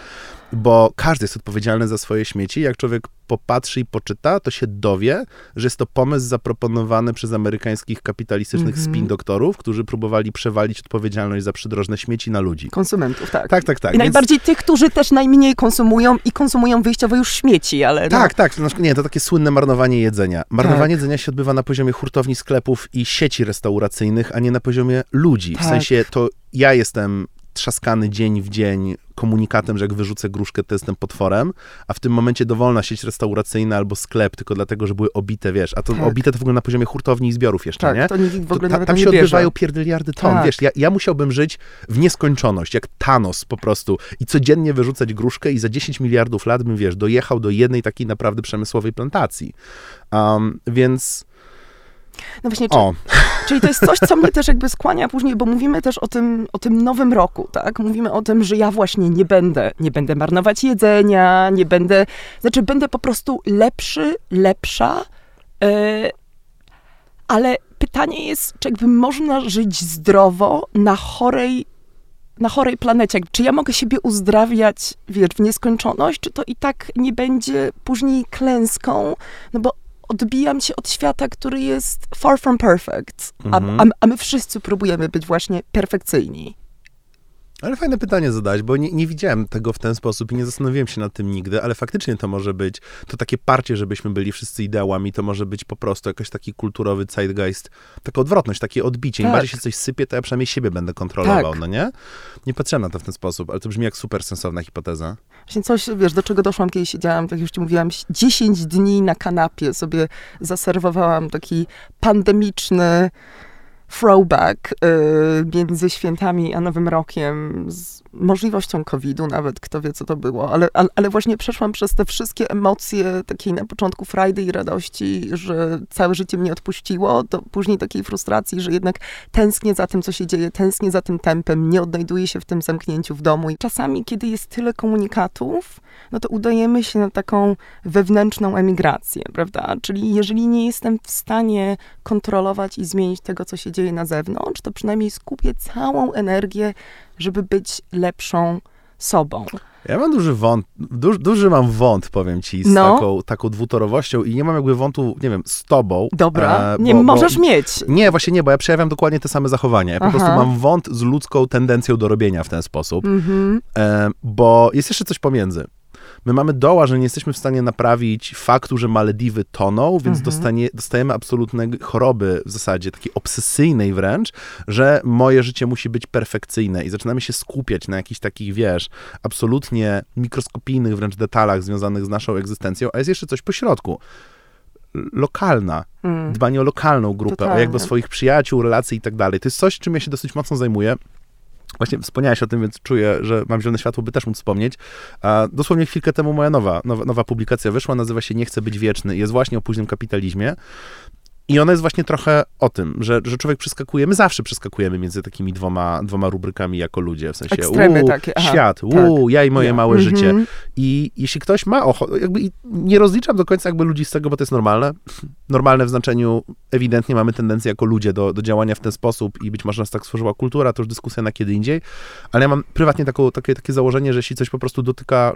bo każdy jest odpowiedzialny za swoje śmieci. Jak człowiek popatrzy i poczyta, to się dowie, że jest to pomysł zaproponowany przez amerykańskich kapitalistycznych Mhm. spin doktorów, którzy próbowali przewalić odpowiedzialność za przydrożne śmieci na ludzi. Konsumentów, tak. Tak, tak, tak. I Więc- najbardziej tych, którzy też najmniej konsumują i konsumują wyjściowo już śmieci, ale no, Tak, tak. znaczy- Nie, to takie słynne marnowanie jedzenia. Marnowanie jedzenia się odbywa na poziomie hurtowni, sklepów i sieci restauracyjnych, a nie na poziomie ludzi. W Tak. sensie to ja jestem trzaskany dzień w dzień komunikatem, że jak wyrzucę gruszkę, to jestem potworem, a w tym momencie dowolna sieć restauracyjna albo sklep, tylko dlatego, że były obite, wiesz, a to Tak. obite to w ogóle na poziomie hurtowni i zbiorów jeszcze, tak, nie? to nikt w To ogóle ta, nawet tam się bierze. odbywają pierdyliardy ton. Tak. Wiesz, ja, ja musiałbym żyć w nieskończoność, jak Thanos po prostu i codziennie wyrzucać gruszkę i za 10 miliardów lat bym, wiesz, dojechał do jednej takiej naprawdę przemysłowej plantacji. Um, więc No właśnie, czy, Czyli to jest coś, co mnie też jakby skłania później, bo mówimy też o tym, o tym nowym roku, tak? Mówimy o tym, że ja właśnie nie będę, nie będę marnować jedzenia, nie będę, znaczy będę po prostu lepszy, lepsza, e, ale pytanie jest, czy jakby można żyć zdrowo na chorej, na chorej planecie? Czy ja mogę siebie uzdrawiać, wiesz, w nieskończoność, czy to i tak nie będzie później klęską? No bo odbijam się od świata, który jest far from perfect, a, Mhm. a, a my wszyscy próbujemy być właśnie perfekcyjni. Ale fajne pytanie zadać, bo nie, nie widziałem tego w ten sposób i nie zastanowiłem się nad tym nigdy, ale faktycznie to może być, to takie parcie, żebyśmy byli wszyscy ideałami, to może być po prostu jakiś taki kulturowy zeitgeist, taka odwrotność, takie odbicie. Im Tak. bardziej się coś sypie, to ja przynajmniej siebie będę kontrolował, Tak. no nie? Nie patrzyłem na to w ten sposób, ale to brzmi jak super sensowna hipoteza. Właśnie coś, wiesz, do czego doszłam, kiedy siedziałam, tak już ci mówiłam, 10 dni na kanapie sobie zaserwowałam taki pandemiczny throwback y, między świętami a Nowym Rokiem z możliwością COVID-u nawet, kto wie, co to było, ale, ale, ale właśnie przeszłam przez te wszystkie emocje takiej na początku frajdy i radości, że całe życie mnie odpuściło, do później takiej frustracji, że jednak tęsknię za tym, co się dzieje, tęsknię za tym tempem, nie odnajduję się w tym zamknięciu w domu. I czasami, kiedy jest tyle komunikatów, no to udajemy się na taką wewnętrzną emigrację, prawda? Czyli jeżeli nie jestem w stanie kontrolować i zmienić tego, co się dzieje na zewnątrz, to przynajmniej skupię całą energię, żeby być lepszą sobą. Ja mam duży wąt, duży, duży mam wąt, powiem ci, z No. taką, taką dwutorowością i nie mam jakby wątu, nie wiem, z tobą. Dobra, e, nie bo- bo- możesz mieć. Nie, właśnie nie, bo ja przejawiam dokładnie te same zachowania. Ja po Aha. prostu mam wąt z ludzką tendencją do robienia w ten sposób, Mhm. e, bo jest jeszcze coś pomiędzy. My mamy doła, że nie jesteśmy w stanie naprawić faktu, że Malediwy toną, więc Mhm. dostanie, dostajemy absolutne choroby w zasadzie, takiej obsesyjnej wręcz, że moje życie musi być perfekcyjne i zaczynamy się skupiać na jakichś takich, wiesz, absolutnie mikroskopijnych wręcz detalach związanych z naszą egzystencją, a jest jeszcze coś pośrodku. Lokalna, Mm. dbanie o lokalną grupę, o jakby Totalnie. swoich przyjaciół, relacje i tak dalej. To jest coś, czym ja się dosyć mocno zajmuję. Właśnie wspomniałeś o tym, więc czuję, że mam zielone światło, by też móc wspomnieć. Dosłownie chwilkę temu moja nowa, nowa, nowa publikacja wyszła, nazywa się Nie chcę być wieczny. Jest właśnie o późnym kapitalizmie. I ona jest właśnie trochę o tym, że, że człowiek przeskakuje, my zawsze przeskakujemy między takimi dwoma, dwoma rubrykami jako ludzie, w sensie Ekstremy uu, takie, aha, świat, tak. uu, ja i moje Ja. małe Mhm. życie. I jeśli ktoś ma ochotę, jakby nie rozliczam do końca jakby ludzi z tego, bo to jest normalne. Normalne w znaczeniu, ewidentnie mamy tendencję jako ludzie do, do działania w ten sposób i być może nas tak stworzyła kultura, to już dyskusja na kiedy indziej, ale ja mam prywatnie taką, takie, takie założenie, że jeśli coś po prostu dotyka,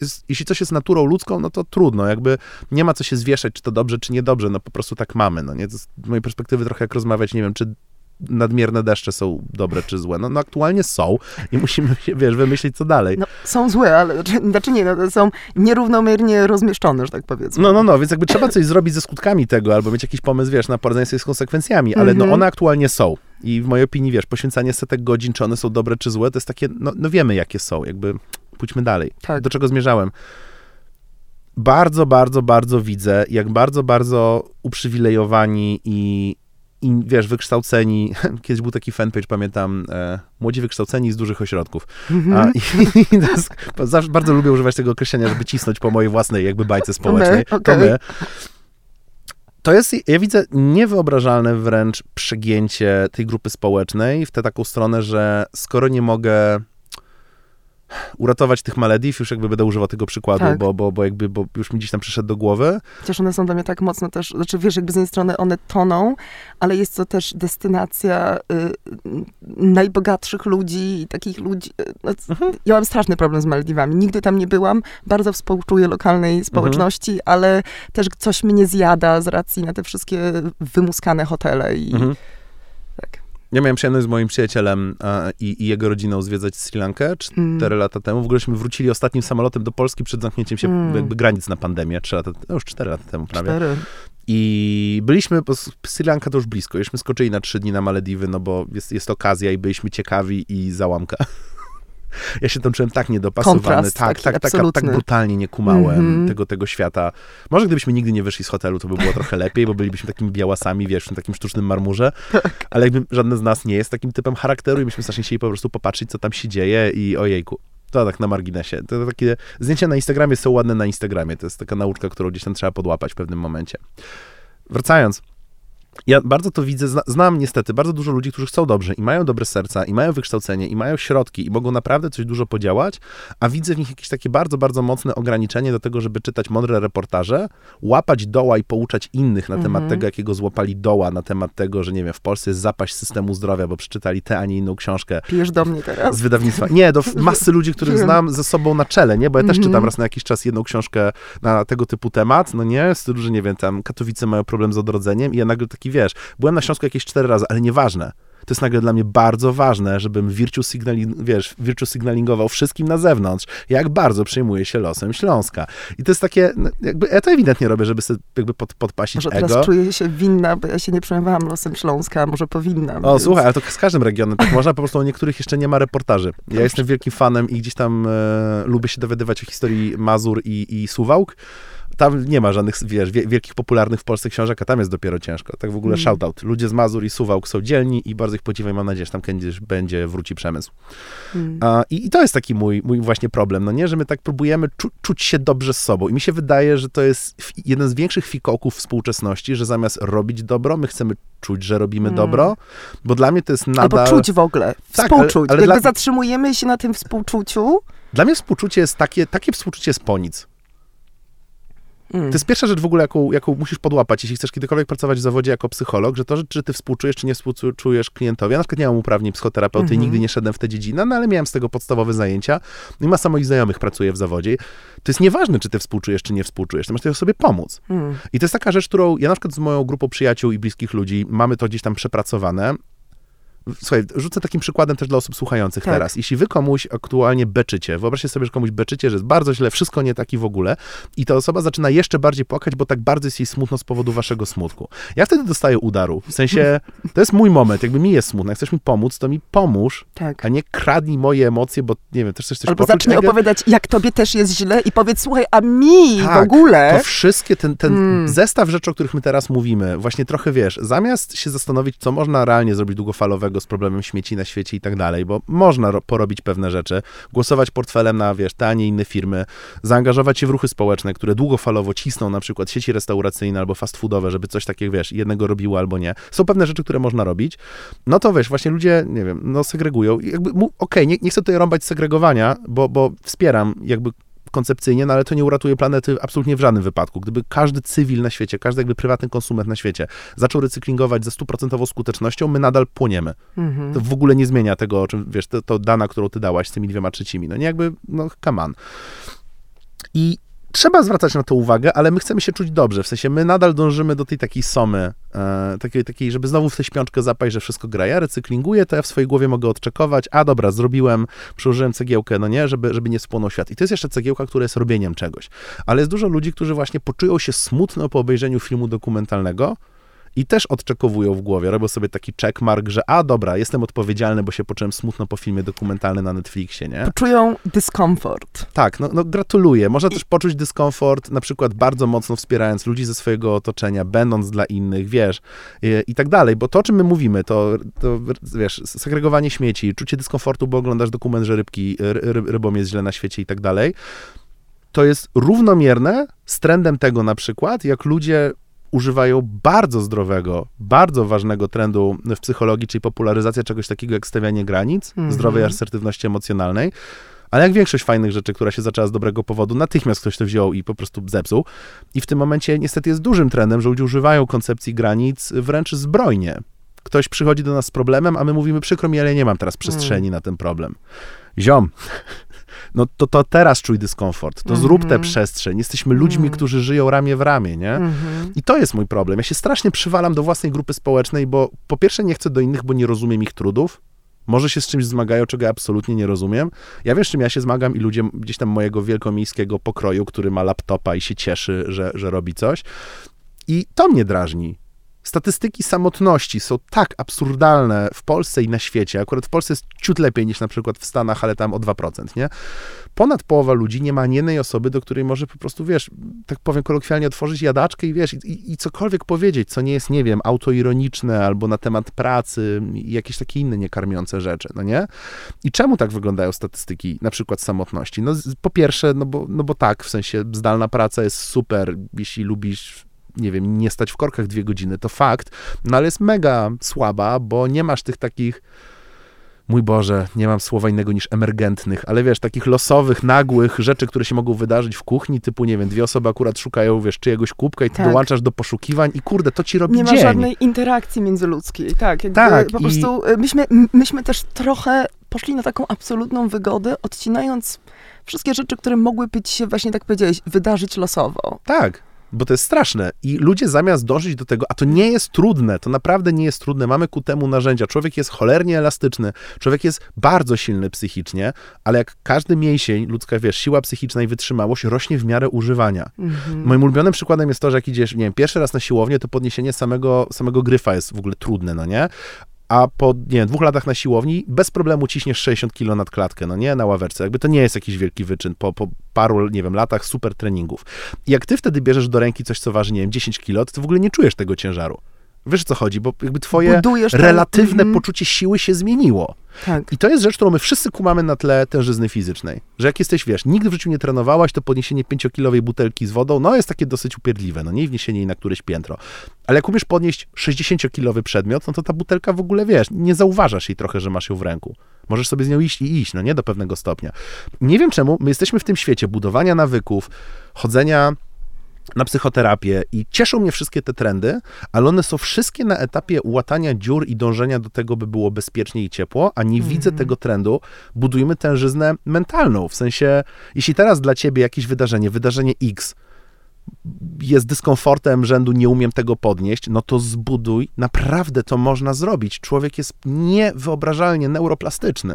jest, jeśli coś jest naturą ludzką, no to trudno, jakby nie ma co się zwieszać, czy to dobrze, czy niedobrze, no po prostu tak mamy, no nie? To z mojej perspektywy trochę jak rozmawiać, nie wiem, czy nadmierne deszcze są dobre czy złe. No, no aktualnie są i musimy, się, wiesz, wymyślić co dalej. No, są złe, ale znaczy nie, no, są nierównomiernie rozmieszczone, że tak powiedzmy. No, no, no, więc jakby trzeba coś zrobić ze skutkami tego, albo mieć jakiś pomysł, wiesz, na poradzenie sobie z konsekwencjami, ale no Mhm. one aktualnie są. I w mojej opinii, wiesz, poświęcanie setek godzin, czy one są dobre, czy złe, to jest takie, no, no wiemy jakie są, jakby pójdźmy dalej. Tak. Do czego zmierzałem? Bardzo, bardzo, bardzo widzę, jak bardzo, bardzo uprzywilejowani i, i wiesz, wykształceni, kiedyś był taki fanpage, pamiętam, e, młodzi wykształceni z dużych ośrodków. Mhm. A, i, i to jest, zawsze bardzo lubię używać tego określenia, żeby cisnąć po mojej własnej jakby bajce społecznej. my, To okej. my. to jest, ja widzę, niewyobrażalne wręcz przegięcie tej grupy społecznej w tę taką stronę, że skoro nie mogę uratować tych Malediv, już jakby będę używał tego przykładu, Tak. bo, bo, bo jakby bo już mi gdzieś tam przyszedł do głowy. Chociaż one są dla mnie tak mocno też, znaczy wiesz, jakby z jednej strony one toną, ale jest to też destynacja y, najbogatszych ludzi i takich ludzi. y, No, Mhm. Ja mam straszny problem z Maldiwami. Nigdy tam nie byłam. Bardzo współczuję lokalnej społeczności, Mhm. ale też coś mnie zjada z racji na te wszystkie wymuskane hotele i Mhm. Ja miałem przyjemność z moim przyjacielem e, i, i jego rodziną zwiedzać Sri Lankę Mm. cztery lata temu. W ogóleśmy wrócili ostatnim samolotem do Polski przed zamknięciem się Mm. jakby granic na pandemię, trzy lata, no już cztery lata temu prawie. Cztery. I byliśmy, bo Sri Lanka to już blisko, jużśmy skoczyli na trzy dni na Malediwy, no bo jest, jest okazja i byliśmy ciekawi i załamka. Ja się tam czułem tak niedopasowany, Kontrast tak, tak, tak, tak, brutalnie nie kumałem Mhm. tego, tego świata. Może gdybyśmy nigdy nie wyszli z hotelu, to by było trochę lepiej, bo bylibyśmy takimi białasami, wiesz, w tym takim sztucznym marmurze, Tak. ale jakby żadne z nas nie jest takim typem charakteru i myśmy strasznie chcieli po prostu popatrzeć, co tam się dzieje i ojejku. To tak na marginesie. To takie zdjęcia na Instagramie są ładne na Instagramie. To jest taka nauczka, którą gdzieś tam trzeba podłapać w pewnym momencie. Wracając. Ja bardzo to widzę, zna, znam niestety bardzo dużo ludzi, którzy chcą dobrze i mają dobre serca, i mają wykształcenie, i mają środki, i mogą naprawdę coś dużo podziałać, a widzę w nich jakieś takie bardzo, bardzo mocne ograniczenie do tego, żeby czytać mądre reportaże, łapać doła i pouczać innych na temat Mhm. tego, jakiego złapali doła, na temat tego, że nie wiem, w Polsce jest zapaść systemu zdrowia, bo przeczytali tę, a nie inną książkę Pijesz do mnie teraz. z wydawnictwa. Nie, do masy ludzi, których znam ze sobą na czele, nie? Bo ja też Mhm. czytam raz na jakiś czas jedną książkę na tego typu temat, no nie? Z stylu, że nie wiem, tam Katowice mają problem z odrodzeniem i ja nagle taki, wiesz, byłem na Śląsku jakieś cztery razy, ale nieważne. To jest nagle dla mnie bardzo ważne, żebym virtue, signali, wiesz, virtue signalingował wszystkim na zewnątrz, jak bardzo przejmuję się losem Śląska. I to jest takie, no, jakby, ja to ewidentnie robię, żeby sobie jakby pod, podpasić Może ego. teraz czuję się winna, bo ja się nie przejmowałam losem Śląska, a może powinnam. O, więc- słuchaj, ale to z każdym regionem tak można, po prostu o niektórych jeszcze nie ma reportaży. Ja jestem wielkim fanem i gdzieś tam e, lubię się dowiadywać o historii Mazur i, i Suwałk. Tam nie ma żadnych, wiesz, wie- wielkich popularnych w Polsce książek, a tam jest dopiero ciężko. Tak w ogóle Mm. shoutout. Ludzie z Mazur i Suwałk są dzielni i bardzo ich podziwiam. Mam nadzieję, że tam kiedyś będzie, wróci przemysł. Mm. A, i, I to jest taki mój, mój właśnie problem, no nie, że my tak próbujemy czu, czuć się dobrze z sobą. I mi się wydaje, że to jest jeden z większych fikołków współczesności, że zamiast robić dobro, my chcemy czuć, że robimy Mm. dobro, bo dla mnie to jest nadal... Albo czuć w ogóle. Tak, Współczuć. ale- ale Jakby dla- zatrzymujemy się na tym współczuciu. Dla mnie współczucie jest takie, takie współczucie jest po nic. Mm. To jest pierwsza rzecz w ogóle, jaką, jaką musisz podłapać, jeśli chcesz kiedykolwiek pracować w zawodzie jako psycholog, że to, że czy ty współczujesz, czy nie współczujesz klientowi. Ja na przykład nie mam uprawnień psychoterapeuty, Mhm. nigdy nie szedłem w tę dziedzinę, no ale miałem z tego podstawowe zajęcia. No i masa moich znajomych pracuje w zawodzie. To jest nieważne, czy ty współczujesz, czy nie współczujesz. Ty masz tej osobie pomóc. Mm. I to jest taka rzecz, którą ja na przykład z moją grupą przyjaciół i bliskich ludzi mamy to gdzieś tam przepracowane. Słuchaj, rzucę takim przykładem też dla osób słuchających Tak. teraz. Jeśli wy komuś aktualnie beczycie, wyobraźcie sobie, że komuś beczycie, że jest bardzo źle, wszystko nie tak i w ogóle i ta osoba zaczyna jeszcze bardziej płakać, bo tak bardzo jest jej smutno z powodu waszego smutku. Ja wtedy dostaję udaru. W sensie, to jest mój moment, jakby mi jest smutno. Jak chcesz mi pomóc, to mi pomóż, Tak. a nie kradnij moje emocje, bo nie wiem, też chcesz coś Albo poczuć, zacznij opowiadać, jak tobie też jest źle i powiedz, słuchaj, a mi w Tak, ogóle... To wszystkie, ten, ten Mm. zestaw rzeczy, o których my teraz mówimy, właśnie trochę wiesz, zamiast się zastanowić, co można realnie zrobić długofalowego z problemem śmieci na świecie i tak dalej, bo można ro- porobić pewne rzeczy, głosować portfelem na, wiesz, te, a nie inne firmy, zaangażować się w ruchy społeczne, które długofalowo cisną na przykład sieci restauracyjne albo fast foodowe, żeby coś takiego, wiesz, jednego robiło albo nie. Są pewne rzeczy, które można robić. No to wiesz, właśnie ludzie, nie wiem, no segregują. Jakby, okej, nie, nie chcę tutaj rąbać segregowania, bo, bo wspieram jakby koncepcyjnie, no ale to nie uratuje planety absolutnie w żadnym wypadku. Gdyby każdy cywil na świecie, każdy jakby prywatny konsument na świecie zaczął recyklingować ze stuprocentową skutecznością, my nadal płoniemy. Mhm. To w ogóle nie zmienia tego, o czym, wiesz, to, to dana, którą ty dałaś z tymi dwiema trzecimi. No nie jakby, no come on. I trzeba zwracać na to uwagę, ale my chcemy się czuć dobrze, w sensie my nadal dążymy do tej takiej somy, e, takiej, takiej, żeby znowu w tę śpiączkę zapaść, że wszystko gra. Ja recyklinguję, to ja w swojej głowie mogę odczekować, a dobra, zrobiłem, przyłożyłem cegiełkę, no nie, żeby, żeby nie spłonął świat. I to jest jeszcze cegiełka, która jest robieniem czegoś. Ale jest dużo ludzi, którzy właśnie poczują się smutno po obejrzeniu filmu dokumentalnego, i też odczekowują w głowie, robią sobie taki checkmark, że a dobra, jestem odpowiedzialny, bo się poczułem smutno po filmie dokumentalnym na Netflixie, nie? Poczują dyskomfort. Tak, no, no gratuluję. Można też poczuć dyskomfort, na przykład bardzo mocno wspierając ludzi ze swojego otoczenia, będąc dla innych, wiesz, i, i tak dalej, bo to, o czym my mówimy, to, to wiesz, segregowanie śmieci, czucie dyskomfortu, bo oglądasz dokument, że rybki, ry, ry- rybom jest źle na świecie i tak dalej, to jest równomierne z trendem tego na przykład, jak ludzie używają bardzo zdrowego, bardzo ważnego trendu w psychologii, czyli popularyzacja czegoś takiego jak stawianie granic, Mhm. zdrowej asertywności emocjonalnej. Ale jak większość fajnych rzeczy, która się zaczęła z dobrego powodu, natychmiast ktoś to wziął i po prostu zepsuł. I w tym momencie niestety jest dużym trendem, że ludzie używają koncepcji granic wręcz zbrojnie. Ktoś przychodzi do nas z problemem, a my mówimy, przykro mi, ale nie mam teraz przestrzeni na ten problem. Ziom, no to, to teraz czuj dyskomfort, to zrób tę Mhm. przestrzeń. Jesteśmy ludźmi, Mhm. którzy żyją ramię w ramię, nie? Mhm. I to jest mój problem. Ja się strasznie przywalam do własnej grupy społecznej, bo po pierwsze nie chcę do innych, bo nie rozumiem ich trudów. Może się z czymś zmagają, czego ja absolutnie nie rozumiem. Ja wiem, z czym ja się zmagam i ludzie gdzieś tam mojego wielkomiejskiego pokroju, który ma laptopa i się cieszy, że, że robi coś. I to mnie drażni. Statystyki samotności są tak absurdalne w Polsce i na świecie. Akurat w Polsce jest ciut lepiej niż na przykład w Stanach, ale tam o 2%, nie? Ponad połowa ludzi nie ma ani jednej osoby, do której może po prostu, wiesz, tak powiem kolokwialnie, otworzyć jadaczkę i wiesz, i, i, cokolwiek powiedzieć, co nie jest, nie wiem, autoironiczne albo na temat pracy i jakieś takie inne niekarmiące rzeczy, no nie? I czemu tak wyglądają statystyki, na przykład samotności? No po pierwsze, no bo, no bo tak, w sensie zdalna praca jest super, jeśli lubisz nie wiem, nie stać w korkach dwie godziny, to fakt, no ale jest mega słaba, bo nie masz tych takich, mój Boże, nie mam słowa innego niż emergentnych, ale wiesz, takich losowych, nagłych rzeczy, które się mogą wydarzyć w kuchni, typu, nie wiem, dwie osoby akurat szukają, wiesz, czyjegoś kubka i ty Tak. dołączasz do poszukiwań i kurde, to ci robi Nie ma dzień. żadnej interakcji międzyludzkiej. Tak, Tak, po i- prostu y, myśmy, myśmy też trochę poszli na taką absolutną wygodę, odcinając wszystkie rzeczy, które mogłyby ci się, właśnie tak powiedziałeś, wydarzyć losowo. Tak, bo to jest straszne. I ludzie zamiast dążyć do tego, a to nie jest trudne, to naprawdę nie jest trudne, mamy ku temu narzędzia. Człowiek jest cholernie elastyczny, człowiek jest bardzo silny psychicznie, ale jak każdy mięsień, ludzka, wiesz, siła psychiczna i wytrzymałość rośnie w miarę używania. Mhm. Moim ulubionym przykładem jest to, że jak idziesz, nie wiem, pierwszy raz na siłownię, to podniesienie samego, samego gryfa jest w ogóle trudne, no nie? A po, nie wiem, dwóch latach na siłowni bez problemu ciśniesz 60 kilo nad klatkę, no nie, na ławerce. Jakby to nie jest jakiś wielki wyczyn po, po paru, nie wiem, latach super treningów. I jak ty wtedy bierzesz do ręki coś, co waży, nie wiem, 10 kilo, to ty w ogóle nie czujesz tego ciężaru. Wiesz o co chodzi, bo jakby twoje Budujesz ten- relatywne mhm. poczucie siły się zmieniło. Tak. I to jest rzecz, którą my wszyscy kumamy na tle tężyzny fizycznej. Że jak jesteś, wiesz, nigdy w życiu nie trenowałaś, to podniesienie pięciokilowej butelki z wodą, no jest takie dosyć upierdliwe, no nie wniesienie jej na któreś piętro. Ale jak umiesz podnieść 60-kilowy przedmiot, no to ta butelka w ogóle, wiesz, nie zauważasz jej trochę, że masz ją w ręku. Możesz sobie z nią iść i iść, no nie, do pewnego stopnia. Nie wiem czemu, my jesteśmy w tym świecie budowania nawyków, chodzenia na psychoterapię i cieszą mnie wszystkie te trendy, ale one są wszystkie na etapie łatania dziur i dążenia do tego, by było bezpiecznie i ciepło, a nie widzę tego trendu. Budujmy tężyznę mentalną, w sensie, jeśli teraz dla ciebie jakieś wydarzenie, wydarzenie X jest dyskomfortem rzędu nie umiem tego podnieść, no to zbuduj, naprawdę to można zrobić. Człowiek jest niewyobrażalnie neuroplastyczny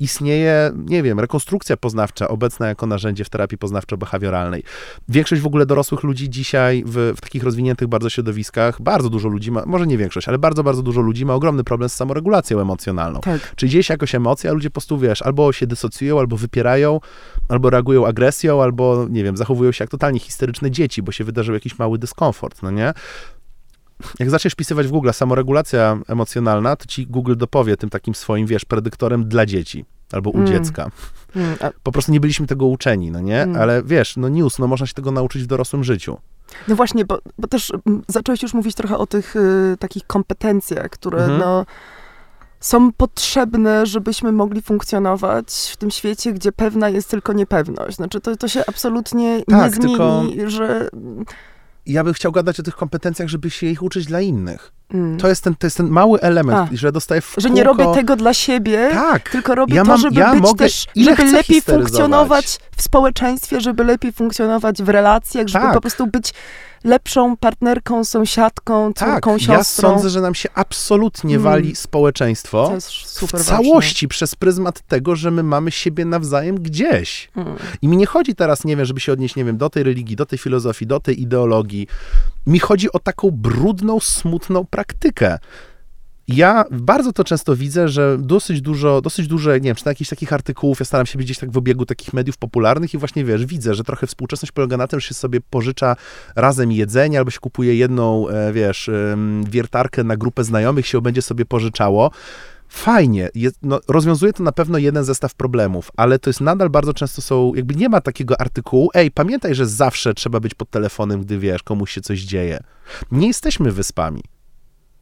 istnieje, nie wiem, rekonstrukcja poznawcza, obecna jako narzędzie w terapii poznawczo-behawioralnej. Większość w ogóle dorosłych ludzi dzisiaj w, w takich rozwiniętych bardzo środowiskach, bardzo dużo ludzi ma, może nie większość, ale bardzo, bardzo dużo ludzi ma ogromny problem z samoregulacją emocjonalną. Tak. Czyli dzieje się jakoś emocja, a ludzie po prostu, wiesz, albo się dysocjują, albo wypierają, albo reagują agresją, albo, nie wiem, zachowują się jak totalnie histeryczne dzieci, bo się wydarzył jakiś mały dyskomfort, no nie? Jak zaczniesz wpisywać w Google samoregulacja emocjonalna, to ci Google dopowie tym takim swoim, wiesz, predyktorem dla dzieci albo u Mm. dziecka. Mm, a, Po prostu nie byliśmy tego uczeni, no nie? Mm. Ale wiesz, no news, no można się tego nauczyć w dorosłym życiu. no właśnie, bo, bo też mm, zacząłeś już mówić trochę o tych y, takich kompetencjach, które Mhm. no, są potrzebne, żebyśmy mogli funkcjonować w tym świecie, gdzie pewna jest tylko niepewność. Znaczy to, to się absolutnie Tak, nie zmieni, tylko- że... Ja bym chciał gadać o tych kompetencjach, żeby się ich uczyć dla innych. Mm, To jest ten, to jest ten mały element, A. że dostaję w że nie robię tego dla siebie, Tak, tylko robię Ja to, mam- żeby ja być mogę- też, żeby lepiej funkcjonować w społeczeństwie, żeby lepiej funkcjonować w relacjach, żeby Tak. po prostu być lepszą partnerką, sąsiadką, tak. córką, Ja siostrą. sądzę, że nam się absolutnie Mm. wali społeczeństwo to w całości przez pryzmat tego, że my mamy siebie nawzajem gdzieś. Ważne. Mm. I mi nie chodzi teraz, nie wiem, żeby się odnieść, nie wiem, do tej religii, do tej filozofii, do tej ideologii. Mi chodzi o taką brudną, smutną praktykę. Ja bardzo to często widzę, że dosyć dużo, dosyć duże, nie wiem, czy na jakichś takich artykułów, ja staram się być gdzieś tak w obiegu takich mediów popularnych i właśnie, wiesz, widzę, że trochę współczesność polega na tym, że się sobie pożycza razem jedzenie, albo się kupuje jedną, e, wiesz, wiertarkę na grupę znajomych, się będzie sobie pożyczało. fajnie, jest, no, rozwiązuje to na pewno jeden zestaw problemów, ale to jest nadal bardzo często są, jakby nie ma takiego artykułu, ej, pamiętaj, że zawsze trzeba być pod telefonem, gdy wiesz, komuś się coś dzieje. Nie jesteśmy wyspami.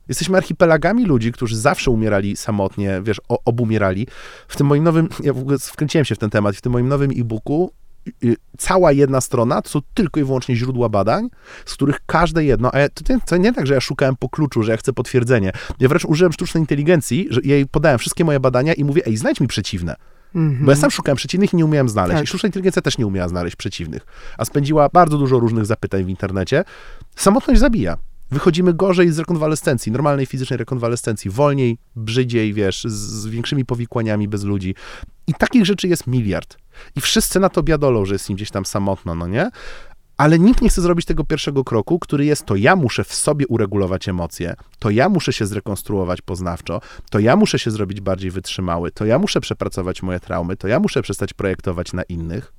Jesteśmy archipelagami ludzi, którzy zawsze umierali samotnie, wiesz, obumierali. W tym moim nowym, ja w ogóle wkręciłem się w ten temat, w tym moim nowym e-booku cała jedna strona to są tylko i wyłącznie źródła badań, z których każde jedno, a ja, to, nie, to nie tak, że ja szukałem po kluczu, że ja chcę potwierdzenie. Ja wręcz użyłem sztucznej inteligencji, że jej podałem wszystkie moje badania i mówię, ej, znajdź mi przeciwne. Mhm. Bo ja sam szukałem przeciwnych i nie umiałem znaleźć. Tak. I sztuczna inteligencja też nie umiała znaleźć przeciwnych. A spędziła bardzo dużo różnych zapytań w internecie. Samotność zabija. Wychodzimy gorzej z rekonwalescencji, normalnej fizycznej rekonwalescencji, wolniej, brzydziej, wiesz, z, większymi powikłaniami bez ludzi. I takich rzeczy jest miliard. I wszyscy na to biadolą, że jest im gdzieś tam samotno, no nie? Ale nikt nie chce zrobić tego pierwszego kroku, który jest to ja muszę w sobie uregulować emocje, to ja muszę się zrekonstruować poznawczo, to ja muszę się zrobić bardziej wytrzymały, to ja muszę przepracować moje traumy, to ja muszę przestać projektować na innych,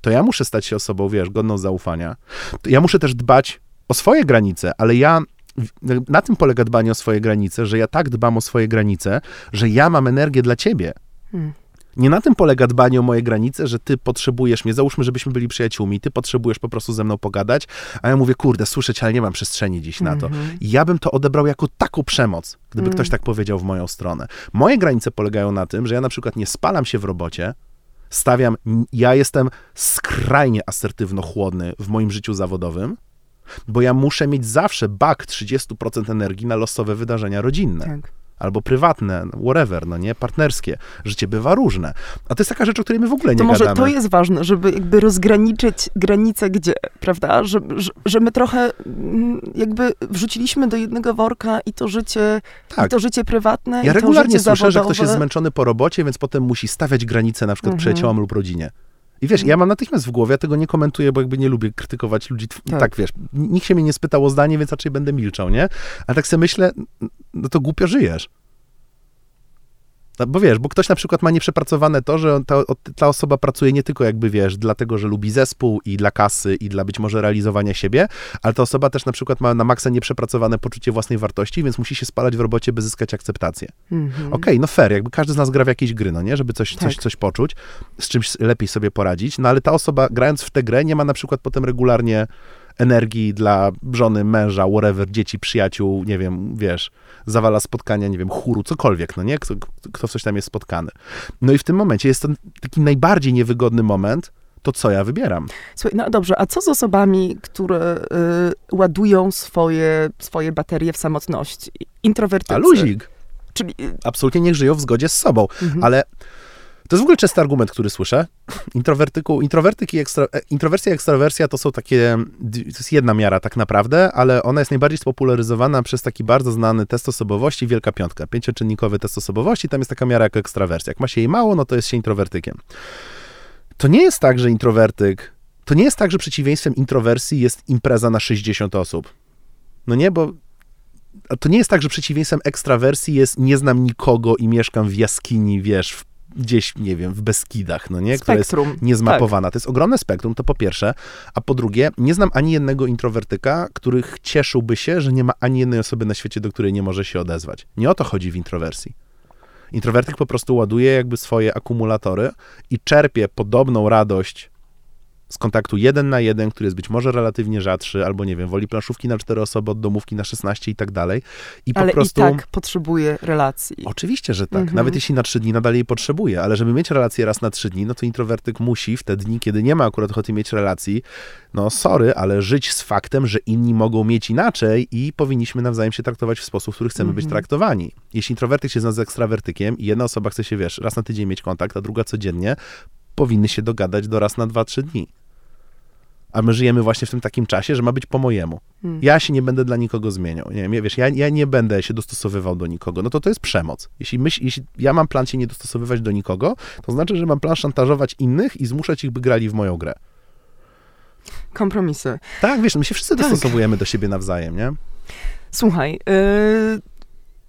to ja muszę stać się osobą, wiesz, godną zaufania. To ja muszę też dbać o swoje granice, ale ja na tym polega dbanie o swoje granice, że ja tak dbam o swoje granice, że ja mam energię dla ciebie. Hmm. Nie na tym polega dbanie o moje granice, że ty potrzebujesz mnie, załóżmy, żebyśmy byli przyjaciółmi, ty potrzebujesz po prostu ze mną pogadać, a ja mówię, kurde, słyszeć, ale nie mam przestrzeni dziś na to. Mhm. I ja bym to odebrał jako taką przemoc, gdyby Mm. ktoś tak powiedział w moją stronę. Moje granice polegają na tym, że ja na przykład nie spalam się w robocie, stawiam, ja jestem skrajnie asertywno-chłodny w moim życiu zawodowym, bo ja muszę mieć zawsze bak 30% energii na losowe wydarzenia rodzinne Tak. albo prywatne, whatever, no nie, partnerskie. Życie bywa różne. A to jest taka rzecz, o której my w ogóle nie To może gadamy. to jest ważne, żeby jakby rozgraniczyć granice gdzie, prawda? Że, że, że my trochę mm, jakby wrzuciliśmy do jednego worka i to życie, Tak. i to życie prywatne, Ja regularnie słyszę, że zawodowe. ktoś jest zmęczony po robocie, więc potem musi stawiać granice na przykład Mhm. przyjaciołom lub rodzinie. I wiesz, ja mam natychmiast w głowie, ja tego nie komentuję, bo jakby nie lubię krytykować ludzi. Tak, Tak. tak wiesz, nikt się mnie nie spytał o zdanie, więc raczej będę milczał, nie? Ale tak sobie myślę, no to głupio żyjesz. Bo wiesz, bo ktoś na przykład ma nieprzepracowane to, że ta, ta osoba pracuje nie tylko jakby, wiesz, dlatego, że lubi zespół i dla kasy i dla być może realizowania siebie, ale ta osoba też na przykład ma na maksa nieprzepracowane poczucie własnej wartości, więc musi się spalać w robocie, by zyskać akceptację. Mhm. Okej, no fair, jakby każdy z nas gra w jakieś gry, no nie? Żeby coś, coś, Tak. coś poczuć, z czymś lepiej sobie poradzić, no ale ta osoba grając w tę grę nie ma na przykład potem regularnie energii dla żony, męża, whatever, dzieci, przyjaciół, nie wiem, wiesz, zawala spotkania, nie wiem, chóru, cokolwiek, no nie? Kto, kto w coś tam jest spotkany. No i w tym momencie jest to taki najbardziej niewygodny moment, to co ja wybieram? Słuchaj, no dobrze, a co z osobami, które y, ładują swoje, swoje baterie w samotności? Introwertycy. A luzik. Czyli, y, Absolutnie niech żyją w zgodzie z sobą. mhm. Ale to jest w ogóle częsty argument, który słyszę. Introwertyku, introwertyk i ekstra, e, introwersja i ekstrawersja to są takie, to jest jedna miara tak naprawdę, ale ona jest najbardziej spopularyzowana przez taki bardzo znany test osobowości, Wielka Piątka, pięcioczynnikowy test osobowości, tam jest taka miara jak ekstrawersja. Jak ma się jej mało, no to jest się introwertykiem. To nie jest tak, że introwertyk, to nie jest tak, że przeciwieństwem introwersji jest impreza na 60 osób. No nie, bo to nie jest tak, że przeciwieństwem ekstrawersji jest nie znam nikogo i mieszkam w jaskini, wiesz, w, gdzieś, nie wiem, w Beskidach, no nie? Która jest niezmapowana. To jest ogromne spektrum, to po pierwsze. A po drugie, nie znam ani jednego introwertyka, który cieszyłby się, że nie ma ani jednej osoby na świecie, do której nie może się odezwać. Nie o to chodzi w introwersji. Introwertyk po prostu ładuje jakby swoje akumulatory i czerpie podobną radość z kontaktu jeden na jeden, który jest być może relatywnie rzadszy, albo nie wiem, woli planszówki na cztery osoby od domówki na 16 i tak dalej. I po Ale prostu... i tak potrzebuje relacji. Oczywiście, że tak. Mhm. Nawet jeśli na trzy dni nadal jej potrzebuje, ale żeby mieć relację raz na trzy dni, no to introwertyk musi w te dni, kiedy nie ma akurat ochoty mieć relacji, no sorry, ale żyć z faktem, że inni mogą mieć inaczej i powinniśmy nawzajem się traktować w sposób, w który chcemy być Mhm. traktowani. Jeśli introwertyk się zna z ekstrawertykiem i jedna osoba chce się, wiesz, raz na tydzień mieć kontakt, a druga codziennie, powinny się dogadać do raz na dwa, trzy dni. A my żyjemy właśnie w tym takim czasie, że ma być po mojemu. Hmm. Ja się nie będę dla nikogo zmieniał. Nie, wiem, wiesz, ja, ja nie będę się dostosowywał do nikogo. No to to jest przemoc. Jeśli, myśl, jeśli ja mam plan się nie dostosowywać do nikogo, to znaczy, że mam plan szantażować innych i zmuszać ich, by grali w moją grę. Kompromisy. Tak, wiesz, my się wszyscy Tak. dostosowujemy do siebie nawzajem, nie? Słuchaj, y,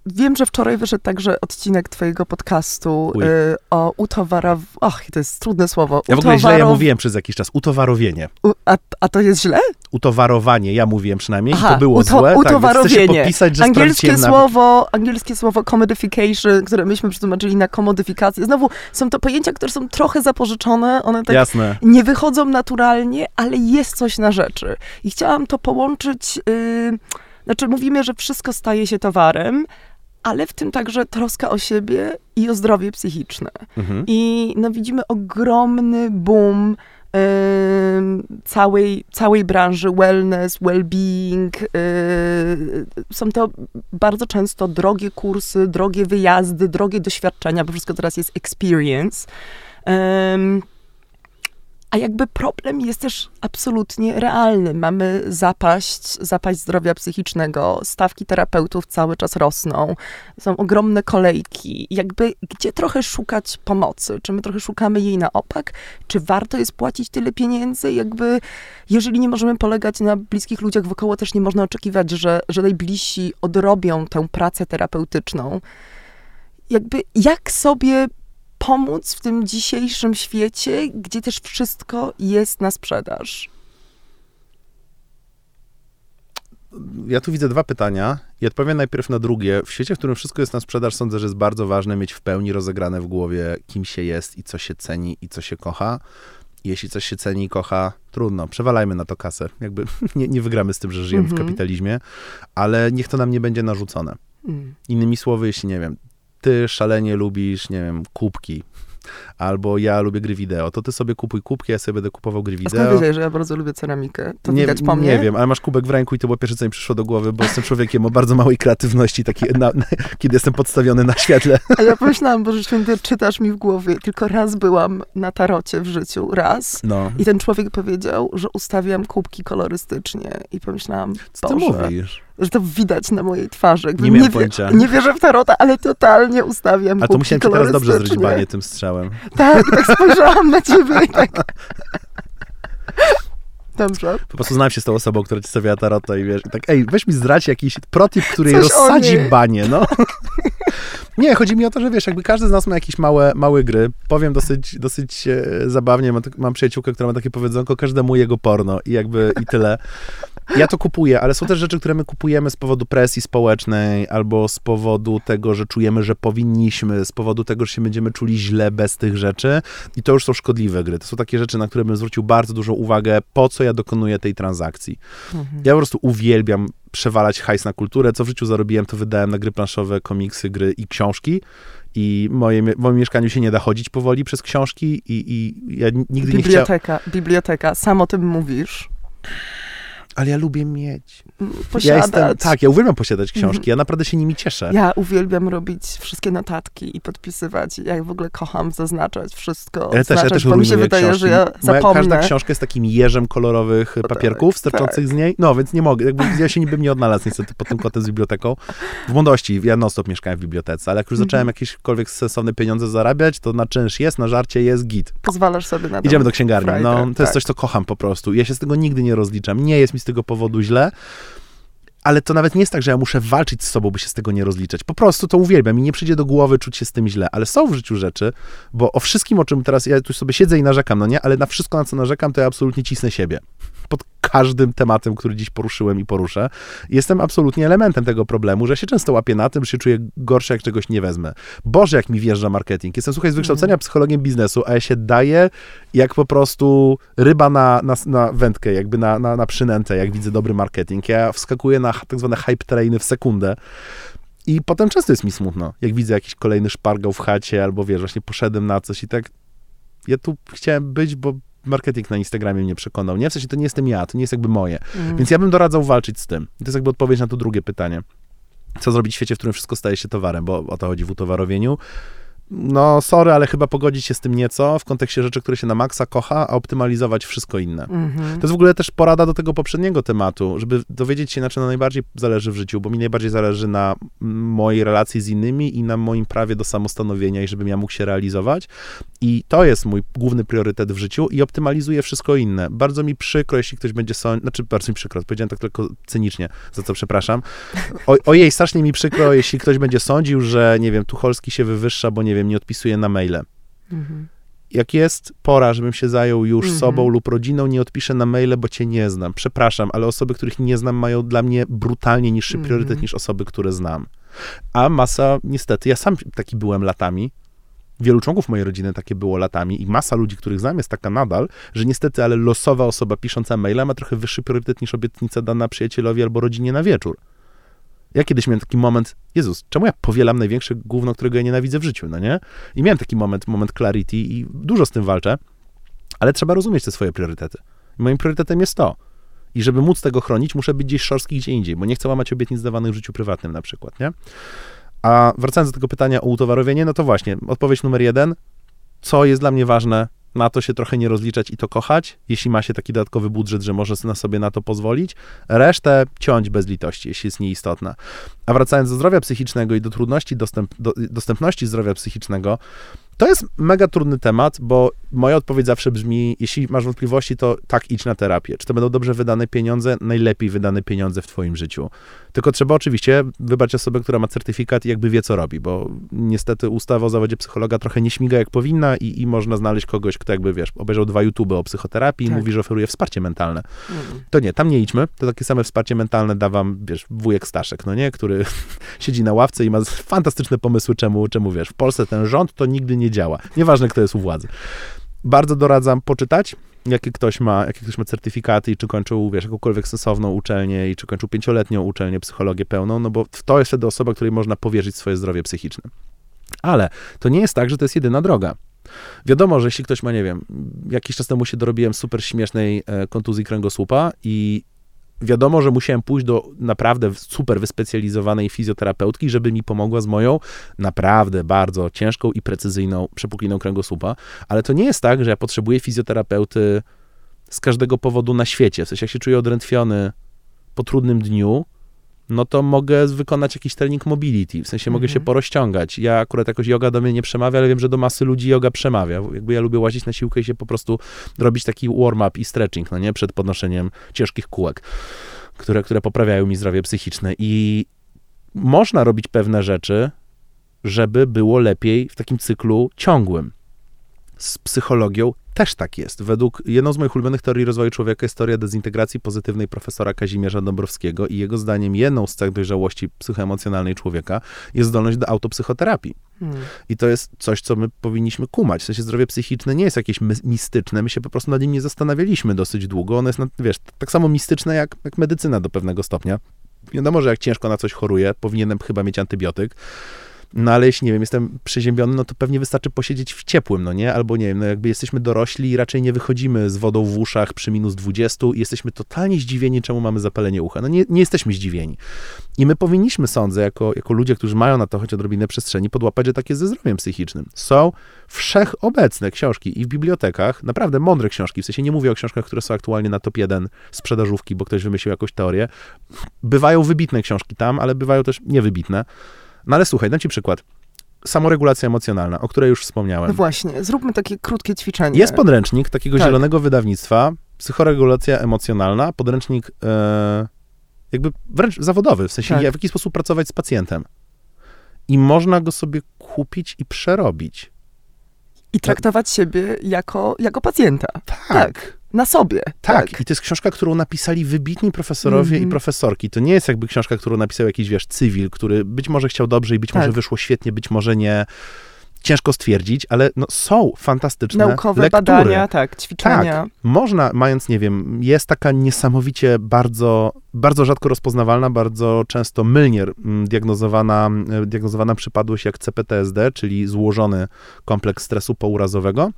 wiem, że wczoraj wyszedł także odcinek twojego podcastu y, o utowarow... Och, to jest trudne słowo. Ja w ogóle źle ja mówiłem przez jakiś czas. Utowarowienie. U, a, a to jest źle? Utowarowanie, ja mówiłem przynajmniej, i Aha, to było uto- złe. Tak, utowarowienie. podpisać, że Angielskie sprawdziłem nawet. słowo, angielskie słowo commodification, które myśmy przetłumaczyli na komodyfikację. Znowu, są to pojęcia, które są trochę zapożyczone, one tak Jasne. nie wychodzą naturalnie, ale jest coś na rzeczy. I chciałam to połączyć, yy, znaczy mówimy, że wszystko staje się towarem, ale w tym także troska o siebie i o zdrowie psychiczne. Mhm. I no, widzimy ogromny boom całej, całej branży wellness, well-being. y, są to bardzo często drogie kursy, drogie wyjazdy, drogie doświadczenia, bo wszystko teraz jest experience. A jakby problem jest też absolutnie realny. Mamy zapaść, zapaść zdrowia psychicznego, stawki terapeutów cały czas rosną, są ogromne kolejki. Jakby gdzie trochę szukać pomocy? Czy my trochę szukamy jej na opak? Czy warto jest płacić tyle pieniędzy? Jakby, jeżeli nie możemy polegać na bliskich ludziach wokoło, też nie można oczekiwać, że, że najbliżsi odrobią tę pracę terapeutyczną. Jakby jak sobie pomóc w tym dzisiejszym świecie, gdzie też wszystko jest na sprzedaż? Ja tu widzę dwa pytania i odpowiem najpierw na drugie. W świecie, w którym wszystko jest na sprzedaż, sądzę, że jest bardzo ważne mieć w pełni rozegrane w głowie, kim się jest i co się ceni i co się kocha. Jeśli coś się ceni i kocha, trudno, przewalajmy na to kasę. Jakby nie, nie wygramy z tym, że żyjemy w Mhm. kapitalizmie, ale niech to nam nie będzie narzucone. Mm. Innymi słowy, jeśli nie wiem, ty szalenie lubisz, nie wiem, kubki, albo ja lubię gry wideo, to ty sobie kupuj kubki, ja sobie będę kupował gry A wideo. wiedziałeś, że ja bardzo lubię ceramikę? To nie, widać po mnie? Nie wiem, ale masz kubek w ręku i to było pierwsze, co mi przyszło do głowy, bo jestem człowiekiem o bardzo małej kreatywności, taki na, na, kiedy jestem podstawiony na świetle. A ja pomyślałam, Boże Święty, czytasz mi w głowie. Tylko raz byłam na tarocie w życiu, raz. No. I ten człowiek powiedział, że ustawiam kubki kolorystycznie. I pomyślałam, Co ty mówisz? Że to widać na mojej twarzy. Nie miałem wie- pojęcia. nie wierzę w tarota, ale totalnie ustawiam A to musiałem teraz dobrze zryć kolorystycznie. banie tym strzałem. Tak, tak spojrzałam na ciebie i tak... Dobrze. Po prostu znałem się z tą osobą, która ci stawiała tarota i wiesz, i tak, ej, weź mi zdradź jakiś protip, który Coś rozsadzi banie, no. Nie, chodzi mi o to, że wiesz, jakby każdy z nas ma jakieś małe, małe gry. Powiem dosyć, dosyć e, zabawnie, mam, tak- mam przyjaciółkę, która ma takie powiedzonko, każdemu jego porno i jakby i tyle. Ja to kupuję, ale są też rzeczy, które my kupujemy z powodu presji społecznej, albo z powodu tego, że czujemy, że powinniśmy, z powodu tego, że się będziemy czuli źle bez tych rzeczy. I to już są szkodliwe gry. To są takie rzeczy, na które bym zwrócił bardzo dużą uwagę, po co ja dokonuję tej transakcji. Mhm. Ja po prostu uwielbiam przewalać hajs na kulturę. Co w życiu zarobiłem, to wydałem na gry planszowe, komiksy, gry i książki. I moje, w moim mieszkaniu się nie da chodzić powoli przez książki i, i ja nigdy nie chciałem... Biblioteka, biblioteka, sam o tym mówisz. Ale ja lubię mieć. Posiadać. Ja jestem, tak, ja uwielbiam posiadać książki. Mhm. Ja naprawdę się nimi cieszę. Ja uwielbiam robić wszystkie notatki i podpisywać. Ja w ogóle kocham zaznaczać wszystko, Ja też, ja też bo mi się lubię wydaje, książki. że ja Moja każda zapomnę. książka jest takim jeżem kolorowych tak, papierków sterczących z niej. No, więc nie mogę. Jakby ja się niby nie odnalazł niestety pod tym kotem z biblioteką. W młodości ja non-stop mieszkałem w bibliotece, ale jak już Mhm. zacząłem jakiekolwiek sensowne pieniądze zarabiać, to na czynsz jest, na żarcie jest git. Pozwalasz sobie na to. Idziemy do księgarni. No, to jest tak. coś, co kocham po prostu. Ja się z tego nigdy nie rozliczam. Nie jest mi z tego powodu źle. Ale to nawet nie jest tak, że ja muszę walczyć z sobą, by się z tego nie rozliczać. Po prostu to uwielbiam i nie przyjdzie do głowy czuć się z tym źle. Ale są w życiu rzeczy, bo o wszystkim, o czym teraz ja tu sobie siedzę i narzekam, no nie, ale na wszystko, na co narzekam, to ja absolutnie cisnę siebie. Pod każdym tematem, który dziś poruszyłem i poruszę. Jestem absolutnie elementem tego problemu, że się często łapię na tym, że się czuję gorsze, jak czegoś nie wezmę. Boże, jak mi wjeżdża marketing. Jestem, słuchaj, z wykształcenia psychologiem biznesu, a ja się daję jak po prostu ryba na, na, na wędkę, jakby na, na, na przynętę, jak widzę dobry marketing. Ja wskakuję na tak zwane hype trainy w sekundę. I potem często jest mi smutno, jak widzę jakiś kolejny szpargał w chacie, albo wiesz, właśnie poszedłem na coś i tak, ja tu chciałem być, bo marketing na Instagramie mnie przekonał. Nie, w sensie to nie jestem ja, to nie jest jakby moje. Mm. Więc ja bym doradzał walczyć z tym. I to jest jakby odpowiedź na to drugie pytanie. Co zrobić w świecie, w którym wszystko staje się towarem, bo o to chodzi w utowarowieniu. No, sorry, ale chyba pogodzić się z tym nieco w kontekście rzeczy, które się na maksa kocha, a optymalizować wszystko inne. Mhm. To jest w ogóle też porada do tego poprzedniego tematu, żeby dowiedzieć się, na czym najbardziej zależy w życiu, bo mi najbardziej zależy na mm, mojej relacji z innymi i na moim prawie do samostanowienia i żebym ja mógł się realizować. I to jest mój główny priorytet w życiu i optymalizuję wszystko inne. Bardzo mi przykro, jeśli ktoś będzie sądził, znaczy bardzo mi przykro, powiedziałem tak tylko cynicznie, za co przepraszam. O, ojej, strasznie mi przykro, jeśli ktoś będzie sądził, że, nie wiem, Tucholski się wywyższa, bo, nie wiem, nie odpisuje na maile. Mhm jak jest pora, żebym się zajął już -hmm. sobą lub rodziną, nie odpiszę na maile, bo cię nie znam. Przepraszam, ale osoby, których nie znam, mają dla mnie brutalnie niższy -hmm. priorytet niż osoby, które znam. A masa, niestety, ja sam taki byłem latami. Wielu członków mojej rodziny takie było latami i masa ludzi, których znam, jest taka nadal, że niestety, ale losowa osoba pisząca maila ma trochę wyższy priorytet niż obietnica dana przyjacielowi albo rodzinie na wieczór. Ja kiedyś miałem taki moment, Jezus, czemu ja powielam największe gówno, którego ja nienawidzę w życiu, no nie? I miałem taki moment, moment clarity i dużo z tym walczę, ale trzeba rozumieć te swoje priorytety. I moim priorytetem jest to. I żeby móc tego chronić, muszę być gdzieś szorstki gdzie indziej, bo nie chcę łamać obietnic dawanych w życiu prywatnym na przykład, nie? A wracając do tego pytania o utowarowienie, no to właśnie, odpowiedź numer jeden, co jest dla mnie ważne, na to się trochę nie rozliczać i to kochać, jeśli ma się taki dodatkowy budżet, że może na sobie na to pozwolić. Resztę ciąć bez litości, jeśli jest nieistotna. A wracając do zdrowia psychicznego i do trudności dostęp, do, dostępności zdrowia psychicznego, to jest mega trudny temat, bo moja odpowiedź zawsze brzmi, jeśli masz wątpliwości, to tak, idź na terapię. Czy to będą dobrze wydane pieniądze? Najlepiej wydane pieniądze w twoim życiu. Tylko trzeba oczywiście wybrać osobę, która ma certyfikat i jakby wie, co robi, bo niestety ustawa o zawodzie psychologa trochę nie śmiga jak powinna i, i można znaleźć kogoś, kto jakby, wiesz, obejrzał dwa YouTube o psychoterapii tak. i mówi, że oferuje wsparcie mentalne. Mhm. To nie, tam nie idźmy, to takie same wsparcie mentalne da wam, wiesz, wujek Staszek, no nie, który siedzi na ławce i ma fantastyczne pomysły, czemu, czemu, wiesz, w Polsce ten rząd to nigdy nie działa. Nieważne, kto jest u władzy. Bardzo doradzam poczytać, jakie ktoś ma, jakie ktoś ma certyfikaty i czy kończył, wiesz, jakąkolwiek sensowną uczelnię i czy kończył pięcioletnią uczelnię, psychologię pełną, no bo to jest wtedy osoba, której można powierzyć swoje zdrowie psychiczne. Ale to nie jest tak, że to jest jedyna droga. Wiadomo, że jeśli ktoś ma, nie wiem, jakiś czas temu się dorobiłem super śmiesznej e, kontuzji kręgosłupa i wiadomo, że musiałem pójść do naprawdę super wyspecjalizowanej fizjoterapeutki, żeby mi pomogła z moją naprawdę bardzo ciężką i precyzyjną przepukliną kręgosłupa, ale to nie jest tak, że ja potrzebuję fizjoterapeuty z każdego powodu na świecie. W sensie, jak się czuję odrętwiony po trudnym dniu, no to mogę wykonać jakiś trening mobility, w sensie mogę się mhm. porozciągać. Ja akurat jakoś yoga do mnie nie przemawia, ale wiem, że do masy ludzi yoga przemawia. Jakby ja lubię łazić na siłkę i się po prostu robić taki warm-up i stretching, no nie, przed podnoszeniem ciężkich kółek, które, które poprawiają mi zdrowie psychiczne i można robić pewne rzeczy, żeby było lepiej w takim cyklu ciągłym. Z psychologią też tak jest. Według jedną z moich ulubionych teorii rozwoju człowieka jest teoria dezintegracji pozytywnej profesora Kazimierza Dąbrowskiego i jego zdaniem jedną z cech dojrzałości psychoemocjonalnej człowieka jest zdolność do autopsychoterapii. Hmm. I to jest coś, co my powinniśmy kumać. W sensie zdrowie psychiczne nie jest jakieś mistyczne, my się po prostu nad nim nie zastanawialiśmy dosyć długo. Ono jest, wiesz, tak samo mistyczne jak, jak medycyna do pewnego stopnia. Wiadomo, że jak ciężko na coś choruję, powinienem chyba mieć antybiotyk, no ale jeśli, nie wiem, jestem przeziębiony, no to pewnie wystarczy posiedzieć w ciepłym, no nie? Albo nie wiem, no jakby jesteśmy dorośli i raczej nie wychodzimy z wodą w uszach przy minus 20 i jesteśmy totalnie zdziwieni, czemu mamy zapalenie ucha. No nie, nie jesteśmy zdziwieni. I my powinniśmy, sądzę, jako, jako ludzie, którzy mają na to choć odrobinę przestrzeni, podłapać, że takie ze zdrowiem psychicznym. Są wszechobecne książki i w bibliotekach, naprawdę mądre książki, w sensie nie mówię o książkach, które są aktualnie na top 1 sprzedażówki, bo ktoś wymyślił jakąś teorię. Bywają wybitne książki tam, ale bywają też niewybitne. No ale słuchaj, dam ci przykład. Samoregulacja emocjonalna, o której już wspomniałem. No właśnie, zróbmy takie krótkie ćwiczenie. Jest podręcznik takiego tak. zielonego wydawnictwa, psychoregulacja emocjonalna, podręcznik e, jakby wręcz zawodowy, w sensie tak. w jaki sposób pracować z pacjentem. I można go sobie kupić i przerobić. I traktować siebie jako, jako pacjenta. Tak. Na sobie. Tak. tak. i to jest książka, którą napisali wybitni profesorowie mm -hmm. i mhm. profesorki. To nie jest jakby książka, którą napisał jakiś, wiesz, cywil, który być może chciał dobrze i być tak. może wyszło świetnie, być może nie. Ciężko stwierdzić, ale no, są fantastyczne Naukowe lektury. badania, tak, ćwiczenia. Tak, można, mając, nie wiem, jest taka niesamowicie bardzo, bardzo rzadko rozpoznawalna, bardzo często mylnie mm, diagnozowana, mm, diagnozowana przypadłość jak CPTSD, czyli złożony kompleks stresu pourazowego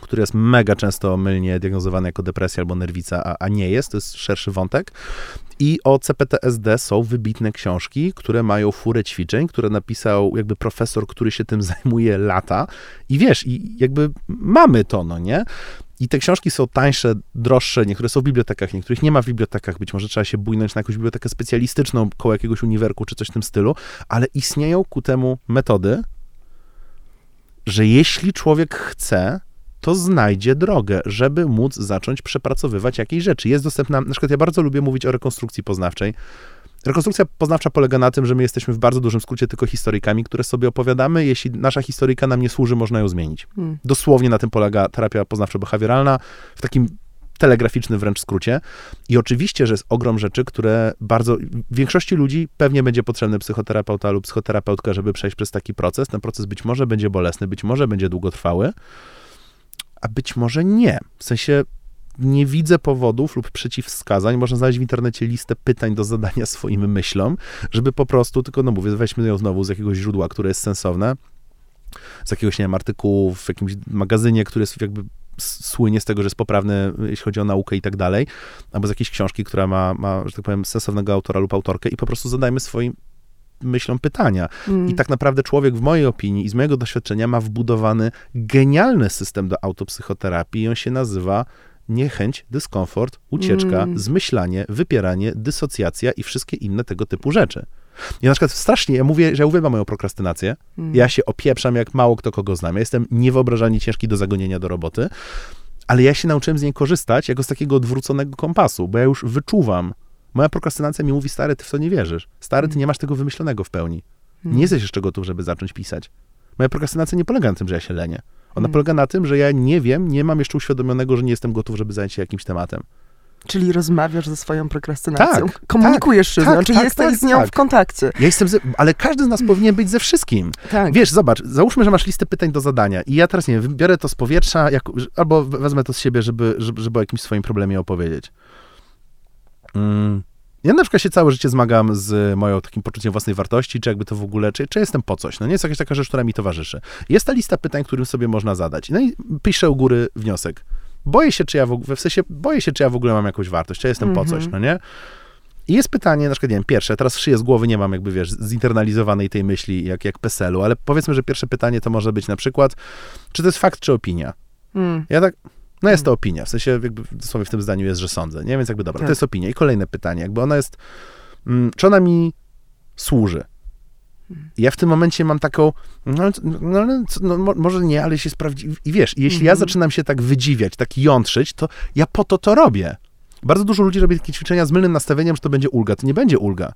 który jest mega często mylnie diagnozowany jako depresja albo nerwica, a, a nie jest, to jest szerszy wątek. I o CPTSD są wybitne książki, które mają furę ćwiczeń, które napisał jakby profesor, który się tym zajmuje lata. I wiesz, i jakby mamy to, no nie? I te książki są tańsze, droższe, niektóre są w bibliotekach, niektórych nie ma w bibliotekach, być może trzeba się bujnąć na jakąś bibliotekę specjalistyczną koło jakiegoś uniwerku czy coś w tym stylu, ale istnieją ku temu metody, że jeśli człowiek chce, to znajdzie drogę, żeby móc zacząć przepracowywać jakieś rzeczy. Jest dostępna, na przykład ja bardzo lubię mówić o rekonstrukcji poznawczej. Rekonstrukcja poznawcza polega na tym, że my jesteśmy w bardzo dużym skrócie tylko historykami, które sobie opowiadamy. Jeśli nasza historyka nam nie służy, można ją zmienić. Hmm. Dosłownie na tym polega terapia poznawczo-behawioralna w takim telegraficznym wręcz skrócie. I oczywiście, że jest ogrom rzeczy, które bardzo, większości ludzi pewnie będzie potrzebny psychoterapeuta lub psychoterapeutka, żeby przejść przez taki proces. Ten proces być może będzie bolesny, być może będzie długotrwały, a być może nie. W sensie nie widzę powodów lub przeciwwskazań. Można znaleźć w internecie listę pytań do zadania swoim myślom, żeby po prostu, tylko no mówię, weźmy ją znowu z jakiegoś źródła, które jest sensowne, z jakiegoś, nie wiem, artykułu w jakimś magazynie, który jest jakby słynie z tego, że jest poprawny, jeśli chodzi o naukę i tak dalej, albo z jakiejś książki, która ma, ma, że tak powiem, sensownego autora lub autorkę i po prostu zadajmy swoim myślą pytania. Mm. I tak naprawdę człowiek, w mojej opinii i z mojego doświadczenia, ma wbudowany genialny system do autopsychoterapii i on się nazywa niechęć, dyskomfort, ucieczka, mm. zmyślanie, wypieranie, dysocjacja i wszystkie inne tego typu rzeczy. Ja na przykład strasznie, ja mówię, że ja uwielbiam moją prokrastynację. Mm. Ja się opieprzam jak mało kto kogo znam. Ja jestem niewyobrażalnie ciężki do zagonienia do roboty, ale ja się nauczyłem z niej korzystać jako z takiego odwróconego kompasu, bo ja już wyczuwam. Moja prokrastynacja mi mówi, stary, ty w to nie wierzysz. Stary, ty mm. nie masz tego wymyślonego w pełni. Nie mm. jesteś jeszcze gotów, żeby zacząć pisać. Moja prokrastynacja nie polega na tym, że ja się lenię. Ona hmm. polega na tym, że ja nie wiem, nie mam jeszcze uświadomionego, że nie jestem gotów, żeby zająć się jakimś tematem. Czyli rozmawiasz ze swoją prokrastynacją, tak, komunikujesz tak, się, tak, znaczy tak, jesteś tak, z nią w tak. kontakcie. Ja jestem, z, ale każdy z nas powinien być ze wszystkim. Tak. Wiesz, zobacz, załóżmy, że masz listę pytań do zadania i ja teraz, nie wiem, biorę to z powietrza, jak, albo wezmę to z siebie, żeby, żeby, żeby o jakimś swoim problemie opowiedzieć. Mm. Ja na przykład się całe życie zmagam z moją takim poczuciem własnej wartości, czy jakby to w ogóle, czy, czy jestem po coś. No nie jest jakaś taka rzecz, która mi towarzyszy. Jest ta lista pytań, którym sobie można zadać. No i piszę u góry wniosek. Boję się, czy ja w, ogóle, w sensie, boję się, czy ja w ogóle mam jakąś wartość, czy ja jestem mm -hmm. po coś, mhm. no nie? I jest pytanie, na przykład, nie wiem, pierwsze, teraz szyję z głowy, nie mam jakby, wiesz, zinternalizowanej tej myśli, jak, jak PESEL-u, ale powiedzmy, że pierwsze pytanie to może być na przykład, czy to jest fakt, czy opinia? Mm. Ja tak, no jest to opinia, w sensie jakby dosłownie w tym zdaniu jest, że sądzę, nie? Więc jakby dobra, tak. to jest opinia. I kolejne pytanie, jakby ona jest, mm, czy ona mi służy? Ja w tym momencie mam taką, no, no, no, no może nie, ale się sprawdzi. I wiesz, jeśli mhm. ja zaczynam się tak wydziwiać, tak jątrzyć, to ja po to to robię. Bardzo dużo ludzi robi takie ćwiczenia z mylnym nastawieniem, że to będzie ulga. To nie będzie ulga.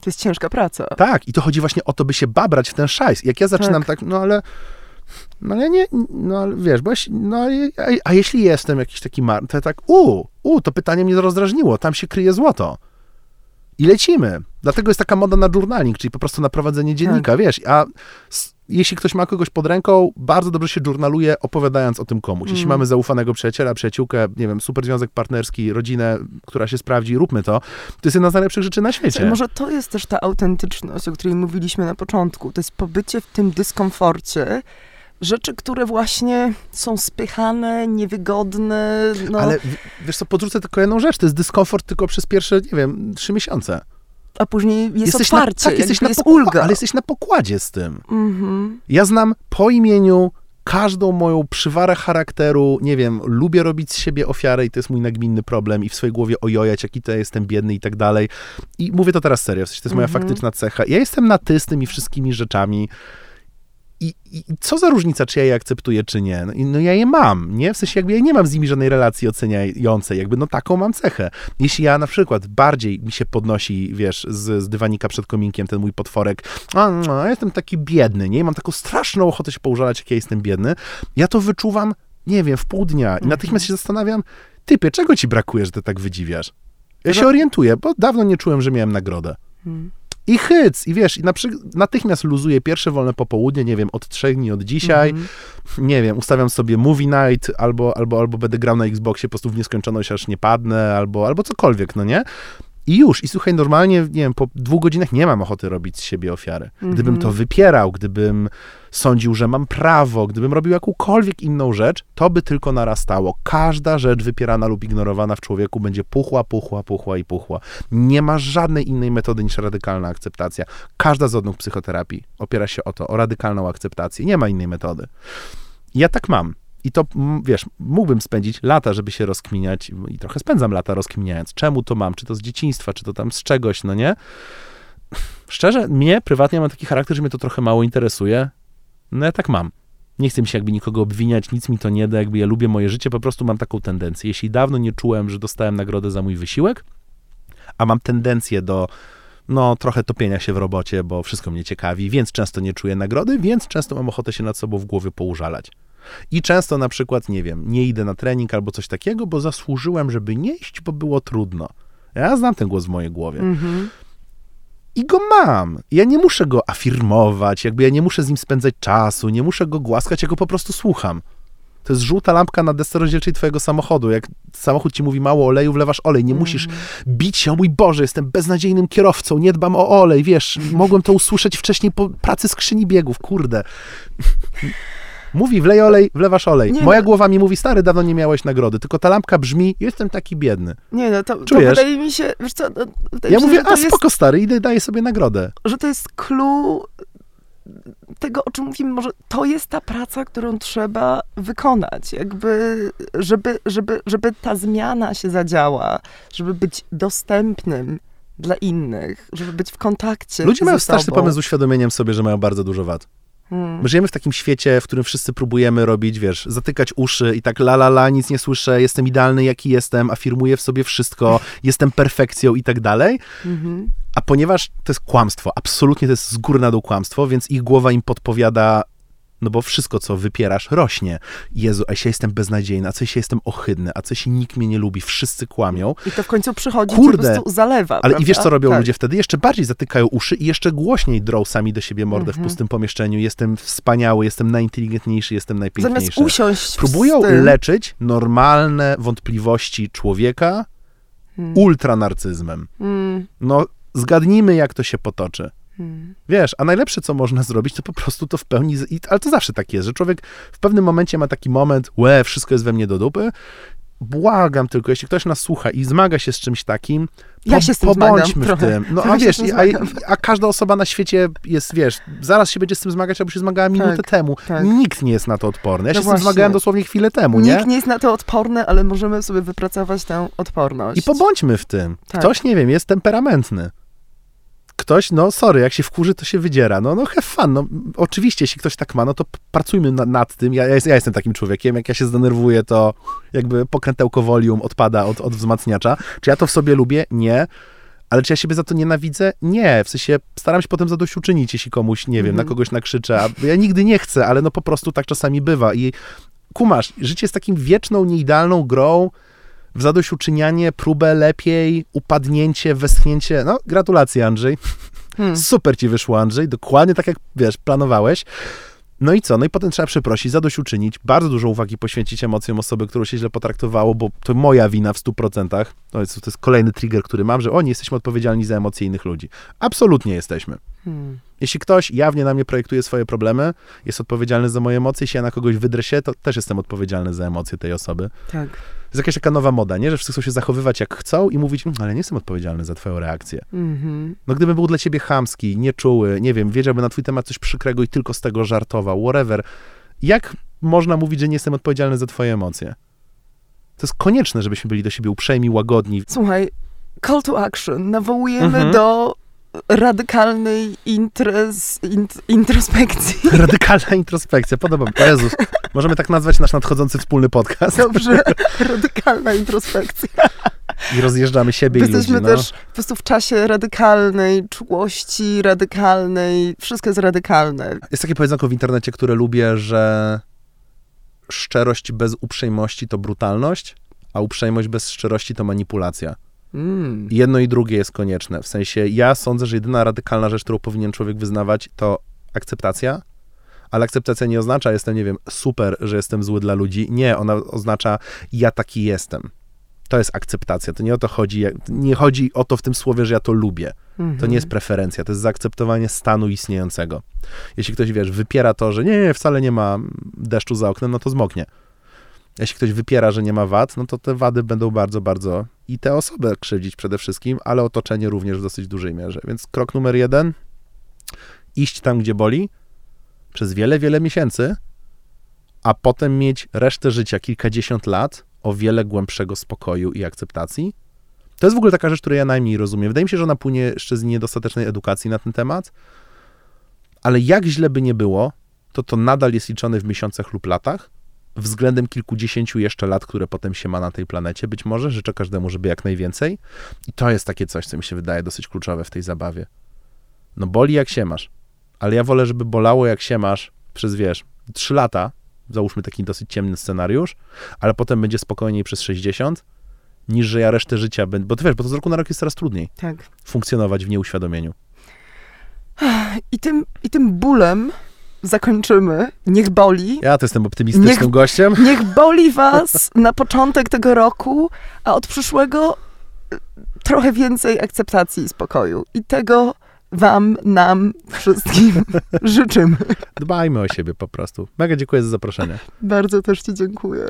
To jest ciężka praca. Tak, i to chodzi właśnie o to, by się babrać w ten szajs. Jak ja zaczynam tak, tak no ale no ale nie, no ale wiesz, bo no a, a, jeśli jestem jakiś taki mar, to tak, u, u, to pytanie mnie rozdrażniło, tam się kryje złoto. I lecimy. Dlatego jest taka moda na journaling, czyli po prostu na prowadzenie dziennika, tak. wiesz, a jeśli ktoś ma kogoś pod ręką, bardzo dobrze się journaluje, opowiadając o tym komuś. Jeśli mm. mamy zaufanego przyjaciela, przyjaciółkę, nie wiem, super związek partnerski, rodzinę, która się sprawdzi, róbmy to, to jest jedna z najlepszych rzeczy na świecie. Może to jest też ta autentyczność, o której mówiliśmy na początku. To jest pobycie w tym dyskomforcie, rzeczy, które właśnie są spychane, niewygodne. No. Ale wiesz co, podrzucę tylko jedną rzecz, to jest dyskomfort tylko przez pierwsze, nie wiem, trzy miesiące. A później jest jesteś otwarcie, na, tak, jesteś na jest ulga. Ale jesteś na pokładzie z tym. Mm-hmm. Ja znam po imieniu każdą moją przywarę charakteru, nie wiem, lubię robić z siebie ofiarę i to jest mój nagminny problem i w swojej głowie ojojać, jaki to jestem biedny i tak dalej. I mówię to teraz serio, w sensie to jest moja mm-hmm. faktyczna cecha. Ja jestem na ty z tymi wszystkimi rzeczami. I, I, co za różnica, czy ja je akceptuję, czy nie? No, no, ja je mam, nie? W sensie jakby ja nie mam z nimi żadnej relacji oceniającej, jakby no taką mam cechę. Jeśli ja na przykład bardziej mi się podnosi, wiesz, z, z dywanika przed kominkiem ten mój potworek, a, no, ja jestem taki biedny, nie? Mam taką straszną ochotę się poużalać, jak ja jestem biedny, ja to wyczuwam, nie wiem, w pół dnia i natychmiast się zastanawiam, typie, czego ci brakuje, że ty tak wydziwiasz? Ja się orientuję, bo dawno nie czułem, że miałem nagrodę. Hmm. I hyc, i wiesz, i na natychmiast luzuję pierwsze wolne popołudnie, nie wiem, od trzech dni od dzisiaj, mm -hmm. nie wiem, ustawiam sobie movie night, albo, albo, albo będę grał na Xboxie po prostu w nieskończoność, aż nie padnę, albo, albo cokolwiek, no nie? I już, i słuchaj, normalnie, nie wiem, po dwóch godzinach nie mam ochoty robić z siebie ofiary. Gdybym to mhm. wypierał, gdybym sądził, że mam prawo, gdybym robił jakąkolwiek inną rzecz, to by tylko narastało. Każda rzecz wypierana lub ignorowana w człowieku będzie puchła, puchła, puchła i puchła. Nie ma żadnej innej metody niż radykalna akceptacja. Każda z odnóg psychoterapii opiera się o to, o radykalną akceptację. Nie ma innej metody. Ja tak mam. I to, wiesz, mógłbym spędzić lata, żeby się rozkminiać i trochę spędzam lata rozkminiając, czemu to mam, czy to z dzieciństwa, czy to tam z czegoś, no nie? Szczerze, mnie prywatnie mam taki charakter, że mnie to trochę mało interesuje. No ja tak mam. Nie chcę mi się jakby nikogo obwiniać, nic mi to nie da, jakby ja lubię moje życie, po prostu mam taką tendencję. Jeśli dawno nie czułem, że dostałem nagrodę za mój wysiłek, a mam tendencję do no, trochę topienia się w robocie, bo wszystko mnie ciekawi, więc często nie czuję nagrody, więc często mam ochotę się nad sobą w głowie poużalać. I często na przykład, nie wiem, nie idę na trening albo coś takiego, bo zasłużyłem, żeby nie iść, bo było trudno. Ja znam ten głos w mojej głowie. Mhm. I go mam. Ja nie muszę go afirmować, jakby ja nie muszę z nim spędzać czasu, nie muszę go głaskać, ja go po prostu słucham. To jest żółta lampka na desce rozdzielczej twojego samochodu. Jak samochód ci mówi mało oleju, wlewasz olej. Nie musisz bić się, o mój Boże, jestem beznadziejnym kierowcą, nie dbam o olej, wiesz, mogłem to usłyszeć wcześniej po pracy skrzyni biegów, kurde. Mówi, wlej olej, wlewasz olej. Nie Moja no. głowa mi mówi, stary, dawno nie miałeś nagrody, tylko ta lampka brzmi, jestem taki biedny. Nie no, to, to wydaje mi się, wiesz co, no, Ja się, mówię, a jest, spoko, stary, idę, daję sobie nagrodę. że to jest clue tego, o czym mówimy, może to jest ta praca, którą trzeba wykonać, jakby, żeby, żeby, żeby ta zmiana się zadziała, żeby być dostępnym dla innych, żeby być w kontakcie Ludzie mają straszny pomysł z uświadomieniem sobie, że mają bardzo dużo wad. My żyjemy w takim świecie, w którym wszyscy próbujemy robić, wiesz, zatykać uszy i tak la la la, nic nie słyszę, jestem idealny jaki jestem, afirmuję w sobie wszystko, jestem perfekcją i tak dalej. Mhm. A ponieważ to jest kłamstwo, absolutnie to jest z góry na dół kłamstwo, więc ich głowa im podpowiada, no bo wszystko, co wypierasz, rośnie. Jezu, a się jestem beznadziejny, a coś jestem ohydny, a coś nikt mnie nie lubi, wszyscy kłamią. I to w końcu przychodzi Kurde. i po prostu zalewa. Ale i prawda? wiesz, co robią tak. ludzie wtedy? Jeszcze bardziej zatykają uszy i jeszcze głośniej drą sami do siebie mordę Mhm. w pustym pomieszczeniu. Jestem wspaniały, jestem najinteligentniejszy, jestem najpiękniejszy. Zamiast usiąść Próbują leczyć normalne wątpliwości człowieka Hmm. ultranarcyzmem. Mm, No, zgadnijmy, jak to się potoczy. Wiesz, a najlepsze, co można zrobić, to po prostu to w pełni, i- ale to zawsze tak jest, że człowiek w pewnym momencie ma taki moment, łe, wszystko jest we mnie do dupy. Błagam tylko, jeśli ktoś nas słucha i zmaga się z czymś takim, Ja się z tym zmagam pobądźmy w trochę. tym. No Trochę a wiesz, a, zmagam. a każda osoba na świecie jest, wiesz, zaraz się będzie z tym zmagać, albo się zmagała minutę Tak, temu. tak. Nikt nie jest na to odporny. Ja No się z tym właśnie. zmagałem dosłownie chwilę temu, nie? Nikt nie jest na to odporny, ale możemy sobie wypracować tę odporność. I pobądźmy w tym. Tak. Ktoś, nie wiem, jest temperamentny. Ktoś, no sorry, jak się wkurzy, to się wydziera. No, no have fun. No, oczywiście, jeśli ktoś tak ma, no to pracujmy na, nad tym. Ja, ja, ja jestem takim człowiekiem. Jak ja się zdenerwuję, to jakby pokrętełko volume odpada od, od wzmacniacza. Czy ja to w sobie lubię? Nie. Ale czy ja siebie za to nienawidzę? Nie. W sensie staram się potem zadośćuczynić, jeśli komuś, nie wiem, Mhm. na kogoś nakrzyczę. A ja nigdy nie chcę, ale no po prostu tak czasami bywa. I kumasz, życie jest takim wieczną, nieidealną grą, w zadośćuczynianie, próbę lepiej, upadnięcie, westchnięcie. No, gratulacje, Andrzej. Hmm. Super ci wyszło, Andrzej. Dokładnie tak, jak wiesz, planowałeś. No i co? No i potem trzeba przeprosić, zadośćuczynić, bardzo dużo uwagi poświęcić emocjom osoby, którą się źle potraktowało, bo to moja wina w 100%. To jest, to jest kolejny trigger, który mam, że o, nie jesteśmy odpowiedzialni za emocje innych ludzi. Absolutnie jesteśmy. Hmm. Jeśli ktoś jawnie na mnie projektuje swoje problemy, jest odpowiedzialny za moje emocje, jeśli ja na kogoś wydrę się, to też jestem odpowiedzialny za emocje tej osoby. Tak. Jest jakaś taka nowa moda, nie? Że wszyscy chcą się zachowywać jak chcą i mówić, "Mm, ale nie jestem odpowiedzialny za twoją reakcję. Mhm. No gdybym był dla ciebie chamski, nieczuły, nie wiem, wiedziałby na twój temat coś przykrego i tylko z tego żartował, whatever. Jak można mówić, że nie jestem odpowiedzialny za twoje emocje? To jest konieczne, żebyśmy byli do siebie uprzejmi, łagodni. Słuchaj, call to action. Nawołujemy Mhm. do radykalnej intres, int, introspekcji. Radykalna introspekcja, podoba mi się. Jezus, możemy tak nazwać nasz nadchodzący wspólny podcast Dobrze, radykalna introspekcja. i rozjeżdżamy siebie i ludzi, Jesteśmy no. też po prostu w czasie radykalnej czułości, radykalnej, wszystko jest radykalne. Jest takie powiedzonko w internecie, które lubię, że szczerość bez uprzejmości to brutalność, a uprzejmość bez szczerości to manipulacja. Mm. Jedno i drugie jest konieczne. W sensie ja sądzę, że jedyna radykalna rzecz, którą powinien człowiek wyznawać, to akceptacja. Ale akceptacja nie oznacza, jestem, nie wiem, super, że jestem zły dla ludzi. Nie, ona oznacza, ja taki jestem. To jest akceptacja. To nie o to chodzi. Nie chodzi o to w tym słowie, że ja to lubię. To nie jest preferencja, to jest zaakceptowanie stanu istniejącego. Jeśli ktoś, wiesz, wypiera to, że nie, nie, wcale nie ma deszczu za oknem, no to zmoknie. Jeśli ktoś wypiera, że nie ma wad, no to te wady będą bardzo, bardzo i te osoby krzywdzić przede wszystkim, ale otoczenie również w dosyć dużej mierze. Więc krok numer jeden, iść tam, gdzie boli, przez wiele, wiele miesięcy, a potem mieć resztę życia, kilkadziesiąt lat o wiele głębszego spokoju i akceptacji. To jest w ogóle taka rzecz, której ja najmniej rozumiem. Wydaje mi się, że ona płynie jeszcze z niedostatecznej edukacji na ten temat, ale jak źle by nie było, to to nadal jest liczone w miesiącach lub latach, względem kilkudziesięciu jeszcze lat, które potem się ma na tej planecie. Być może życzę każdemu, żeby jak najwięcej. I to jest takie coś, co mi się wydaje dosyć kluczowe w tej zabawie. No boli jak się masz, ale ja wolę, żeby bolało jak się masz przez, wiesz, trzy lata, załóżmy taki dosyć ciemny scenariusz, ale potem będzie spokojniej przez 60, niż że ja resztę życia będę, bo ty wiesz, bo to z roku na rok jest coraz trudniej Tak. funkcjonować w nieuświadomieniu. I tym, I tym bólem zakończymy. Niech boli. Ja to jestem optymistycznym Niech- gościem. Niech boli was na początek tego roku, a od przyszłego y, trochę więcej akceptacji i spokoju. I tego wam, nam, wszystkim życzymy. Dbajmy o siebie po prostu. Mega dziękuję za zaproszenie. Bardzo też ci dziękuję.